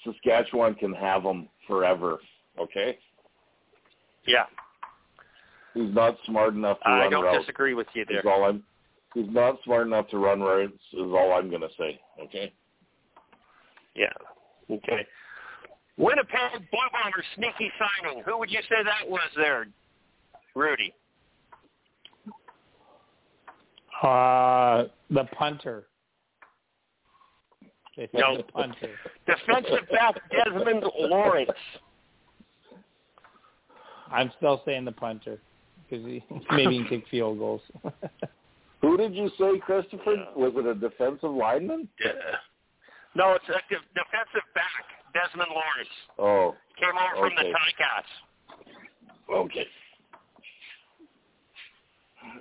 Saskatchewan can have him forever. Okay, Yeah, he's not smart enough to I run routes. I don't routes. disagree with you there. Is all I'm. He's not smart enough to run routes. Is all I'm going to say. Okay. Yeah. Okay. Winnipeg Blue Bombers sneaky signing. Who would you say that was there, Rudy? Uh, the punter. They No. the punter. Defensive back Desmond Lawrence. I'm still saying the punter because he maybe he can kick field goals. Who did you say, Christopher? Was it a defensive lineman? Yeah. No, it's a de- defensive back Desmond Lawrence. Oh, Came over from the Okay. Ticats. okay.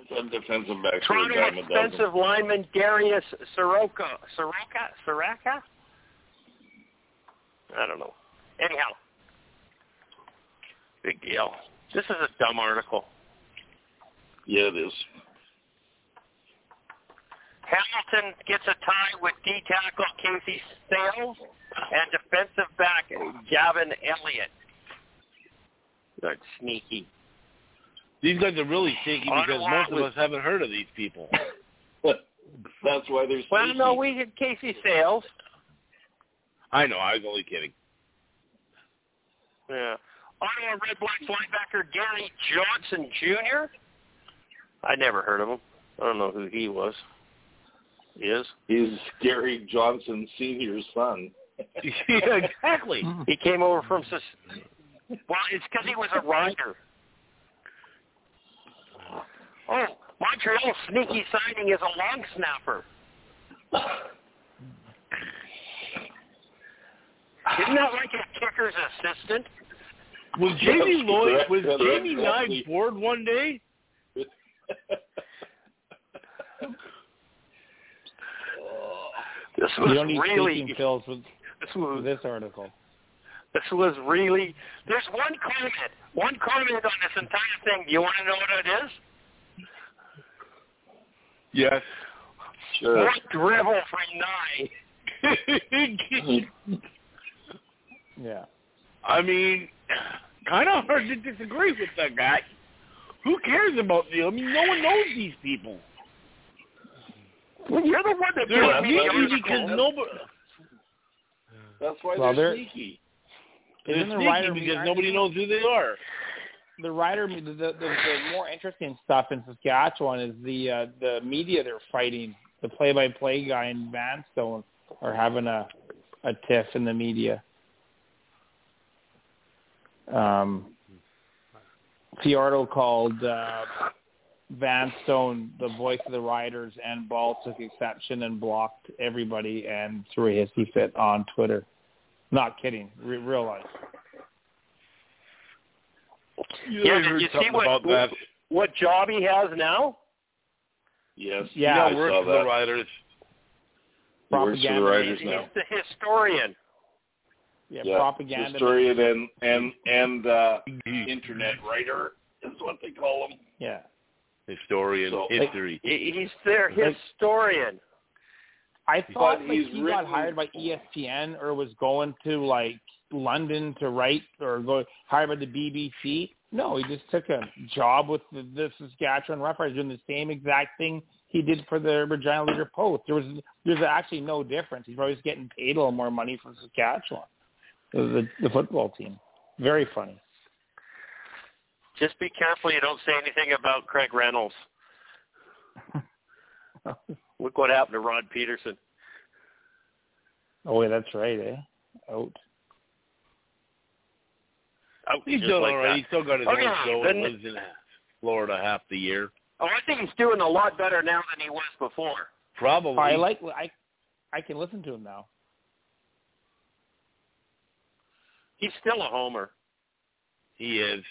Some defensive backs Toronto dime a dozen. offensive lineman Darius Ciraco. Soroka? Soraka? I don't know. Anyhow. Big deal. This is a dumb article. Yeah, it is. Hamilton gets a tie with D tackle Casey Sayles and defensive back Gavin Elliott. That's sneaky. These guys are really sneaky because most of was- us haven't heard of these people. But that's why they're Well, sneaky. no, we had Casey Sayles. I know. I was only kidding. Yeah. Ottawa Red Blacks linebacker Gary Johnson Jr. I never heard of him. I don't know who he was. He is. He's Gary Johnson Senior's son. yeah, exactly. He came over from. Well, it's because he was a rider. Oh, Montreal's sneaky signing is a long snapper. Isn't that like a kicker's assistant? Was Jamie That's Lloyd? Was Jamie Nye exactly- bored one day? This you was don't need really. speaking pills with This was this article. This was really. There's one comment. One comment on this entire thing. Do you want to know what it is? Yes. Sure. More drivel from Nye. Yeah. I mean, kind of hard to disagree with that guy. Who cares about them? I mean, no one knows these people. Well, you're the one that They're brought me the sneaky because article. nobody. That's why Well, they're they're- sneaky. They're sneaky because nobody knows who they are. The writer, the, the, the, more interesting stuff in Saskatchewan is the uh, the media they're fighting. The play-by-play guy and Vanstone are having a a tiff in the media. Um, called uh, Vanstone the voice of the riders, and Ball took exception and blocked everybody and threw a hissy fit on Twitter. Not kidding, Re- real life. Yeah, did you see something what, about that. what job he has now? Yes. Yeah, I works saw for the that. riders. He works for the Propaganda. writers He's now. the historian. Yeah, Yeah, propaganda. historian and and and uh, internet writer is what they call him. Yeah. Historian, So- history. He- He's their historian. I thought like, he's he got written- hired by ESPN or was going to like London to write or go hired by the BBC. No, he just took a job with the, the Saskatchewan Roughriders doing the same exact thing he did for the Regina Leader Post. There was there's actually no difference. He's probably just getting paid a little more money from Saskatchewan, the, the, football team. Very funny. Just be careful you don't say anything about Craig Reynolds. Look what happened to Rod Pedersen. Oh, yeah, that's right, eh? Out. Out He's doing like all right. that. He's still got his Okay, own show and lives in Florida half the year. Oh, I think he's doing a lot better now than he was before. Probably. I like I I can listen to him now. He's still a homer. He is.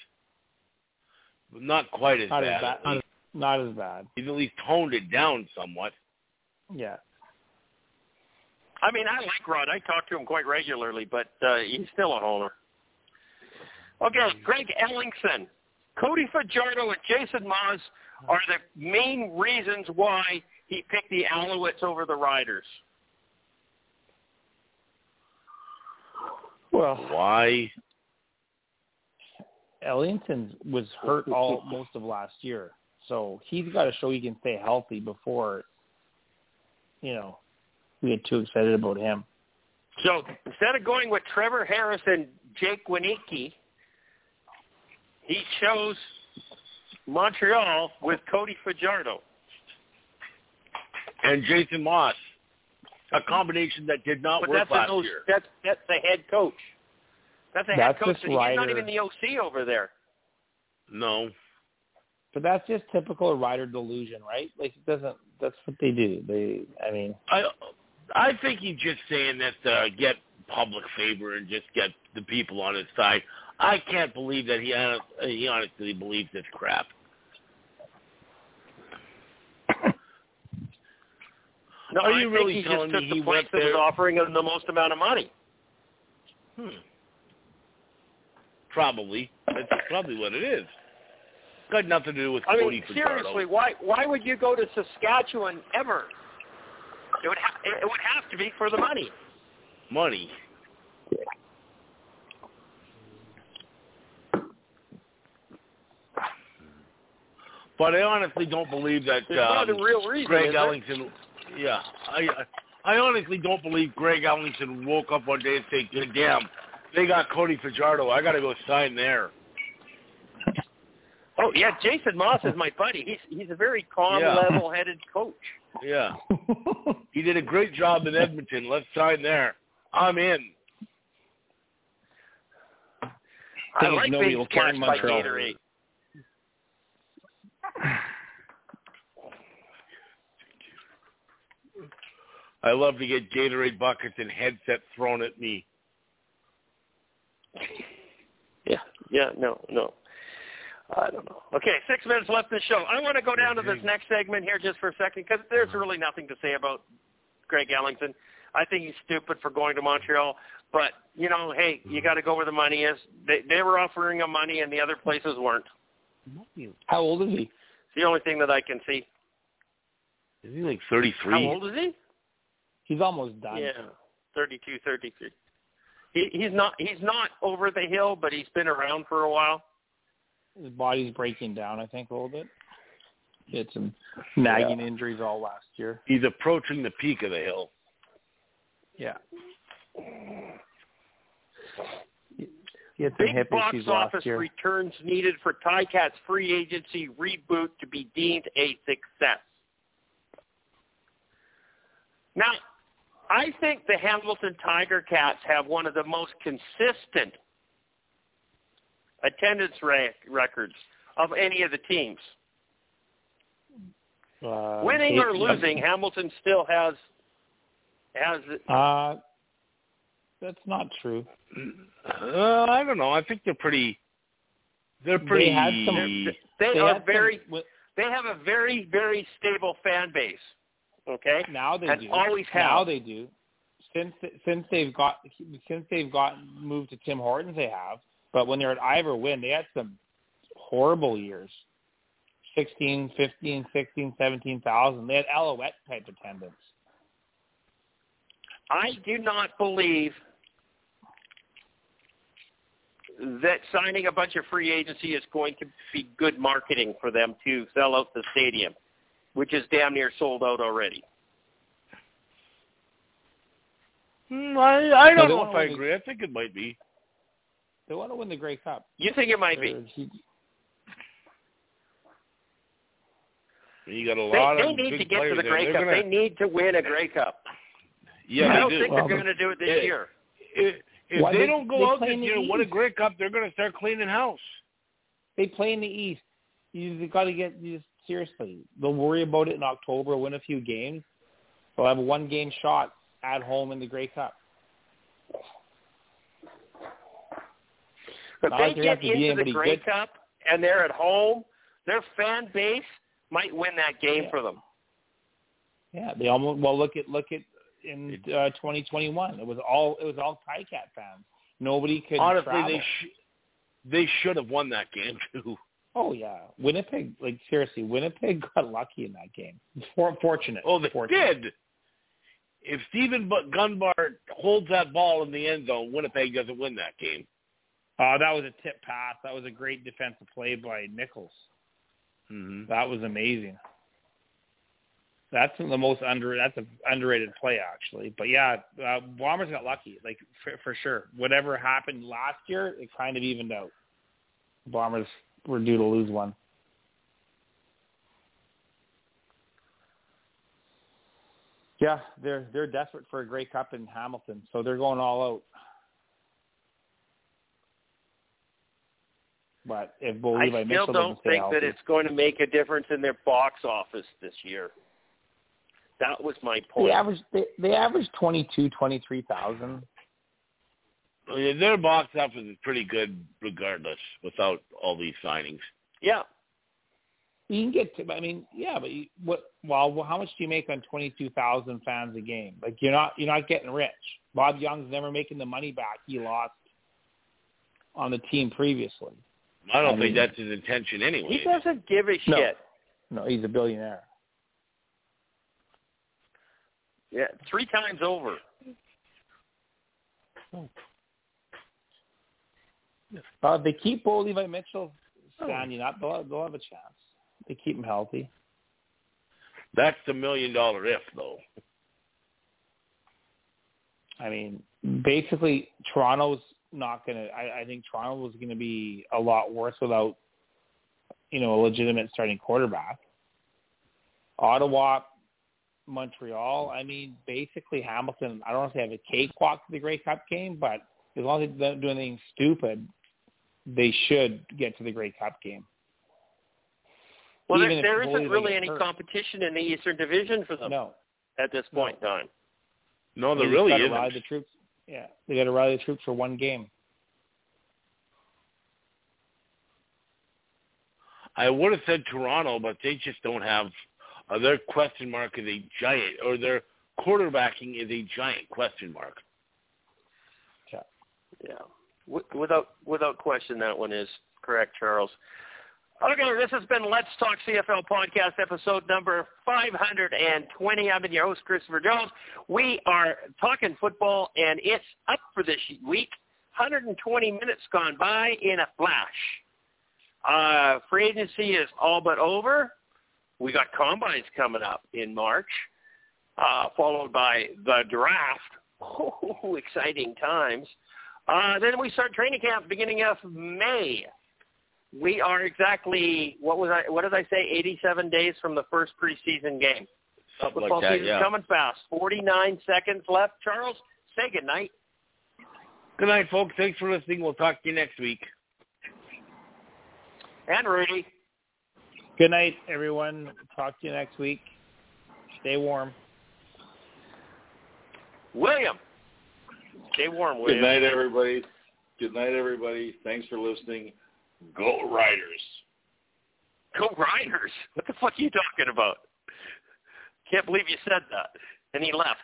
But not quite as Not bad. as bad. Not, not as bad. He's at least toned it down somewhat. Yeah. I mean, I like Rod. I talk to him quite regularly, but uh, he's still a homer. Okay, Greg Ellingson, Cody Fajardo, and Jason Maas are the main reasons why he picked the Alouettes over the Riders. Well, Why? Ellingson was hurt all most of last year, so he's got to show he can stay healthy before, you know, we get too excited about him. So instead of going with Trevor Harris and Jake Winicki, he chose Montreal with Cody Fajardo. And Jason Maas. A combination that did not But work that's last a year. that's that's the head coach. That's a head That's coach. and he's not even the OC over there. No. But that's just typical rider delusion, right? Like it doesn't. That's what they do. They, I mean, I I think he's just saying that to get public favor and just get the people on his side. I can't believe that he hon- he honestly believes this crap. No, Are I you think really he telling just me took he the place that was offering him the most amount of money? Hmm. Probably. That's probably what it is. Got nothing to do with I Cody mean, seriously, why why would you go to Saskatchewan ever? It would ha- it would have to be for the money. Money. But I honestly don't believe that There's um, a real reason. Greg is there? Ellingson. Yeah, I I honestly don't believe Greg Ellingson woke up one day and said, "Good "Damn, they got Cody Fajardo. I got to go sign there." Oh yeah, Jason Maas is my buddy. He's he's a very calm, Yeah. level-headed coach. Yeah, he did a great job in Edmonton. Let's sign there. I'm in. I Thing like being will carry by Gatorade. I love to get Gatorade buckets and headsets thrown at me. Yeah, yeah, no, no. I don't know. Okay, six minutes left in the show. I want to go down to this mm-hmm. next segment here just for a second because there's mm-hmm. really nothing to say about Greg Ellingson. I think he's stupid for going to Montreal, but you know, hey, you mm-hmm. got to go where the money is. They they were offering him money, and the other places weren't. how old is he? It's the only thing that I can see. Is he like 33? How old is he? He's almost done. Yeah, thirty-two, thirty-three. He he's not he's not over the hill, but he's been around for a while. His body's breaking down, I think, a little bit. He had some nagging injuries all last year. He's approaching the peak of the hill. Yeah. Big box office returns needed for Ticats free agency reboot to be deemed a success. Now, I think the Hamilton Tiger Cats have one of the most consistent attendance records of any of the teams. Uh, Winning or losing, Hamilton still has has Uh, that's not true. Uh, I don't know. I think they're pretty. They're pretty. They had some- they, They are some- very wi- they have a very very stable fan base. Okay, now they and do. always have. Now they do. Since since they've got since they've got moved to Tim Hortons, they have. But when they're at Ivor Wynne, they had some horrible years. 16, 15, 16, 17,000. They had Alouette type attendance. I do not believe that signing a bunch of free agency is going to be good marketing for them to sell out the stadium, which is damn near sold out already. Hmm, I, I don't know if I agree. The, I think it might be. They want to win the Grey Cup. You think it might be? You got a lot they, of need to get to the Grey Cup. Gonna... They need to win a Grey Cup. Yeah, I don't do. think well, they're going to do it this it, year. It, if Why, they, they- don't they go out play this in year and win a East. Grey Cup, they're going to start cleaning house. They play in the East. You got to get you just, seriously. They'll worry about it in October, win a few games. They'll have a one game shot at home in the Grey Cup. If they get have to be into the Grey good. Cup and they're at home, their fan base might win that game Yeah. for them. Yeah, they almost well look at look at in uh, 2021. It was all it was all Ticat fans. Nobody could Honestly, travel. they sh- they should have won that game too. oh yeah, Winnipeg. Like seriously, Winnipeg got lucky in that game. For, fortunate. Oh, they fortunate. did. If Steven Dunbar holds that ball in the end zone, Winnipeg doesn't win that game. Uh, that was a tip pass. That was a great defensive play by Nichols. Mm-hmm. That was amazing. That's the most under. That's an underrated play actually. But yeah, uh, Bombers got lucky, like for, for sure. Whatever happened last year, it kind of evened out. Bombers were due to lose one. Yeah, they're they're desperate for a Grey Cup in Hamilton, so they're going all out. But if Bo I still Mitchell don't think that it's going to make a difference in their box office this year. That was my point. They average they, they average twenty two, twenty three thousand. I mean, their box office is pretty good regardless, without all these signings. Yeah. You can get to I mean, yeah, but you, what well how much do you make on twenty two thousand fans a game? Like you're not you're not getting rich. Bob Young's never making the money back he lost on the team previously. I don't I think mean- that's his intention anyway. He doesn't give a No. shit. No, he's a billionaire. Yeah, three times over. Uh, if they keep Bo Levi Mitchell standing up, they'll, they'll have a chance. They keep him healthy. That's the million dollar if, though. I mean, basically, Toronto's not going to. I think Toronto was going to be a lot worse without, you know, a legitimate starting quarterback. Ottawa, Montreal. I mean, basically, Hamilton. I don't want to say have a cakewalk to the Grey Cup game, but as long as they don't do anything stupid, they should get to the Grey Cup game. Well, Even there, if there Bo isn't really any hurt. competition in the Eastern Division for them No, at this point in time. No, there just really isn't. Rally the troops. Yeah, they got to rally the troops for one game. I would have said Toronto, but they just don't have. Uh, their question mark is a giant, or their quarterbacking is a giant question mark. Yeah, w- without without question, that one is correct, Charles. Okay, this has been Let's Talk CFL podcast episode number 520. I've been your host, Christopher Jones. We are talking football, and it's up for this week. 120 minutes gone by in a flash. Uh, free agency is all but over. We got combines coming up in March, uh, followed by the draft. Oh, exciting times. Uh, then we start training camp beginning of May. We are exactly what was I? What did I say? 87 days from the first preseason game. Something Football like that, season's yeah. coming fast. 49 seconds left. Charles, say good night. Good night, folks. Thanks for listening. We'll talk to you next week. And Rudy. Good night, everyone. Talk to you next week. Stay warm. William. Stay warm, William. Good night, everybody. Good night, everybody. Thanks for listening. Go Riders. Go Riders. What the fuck are you talking about? Can't believe you said that. And he left.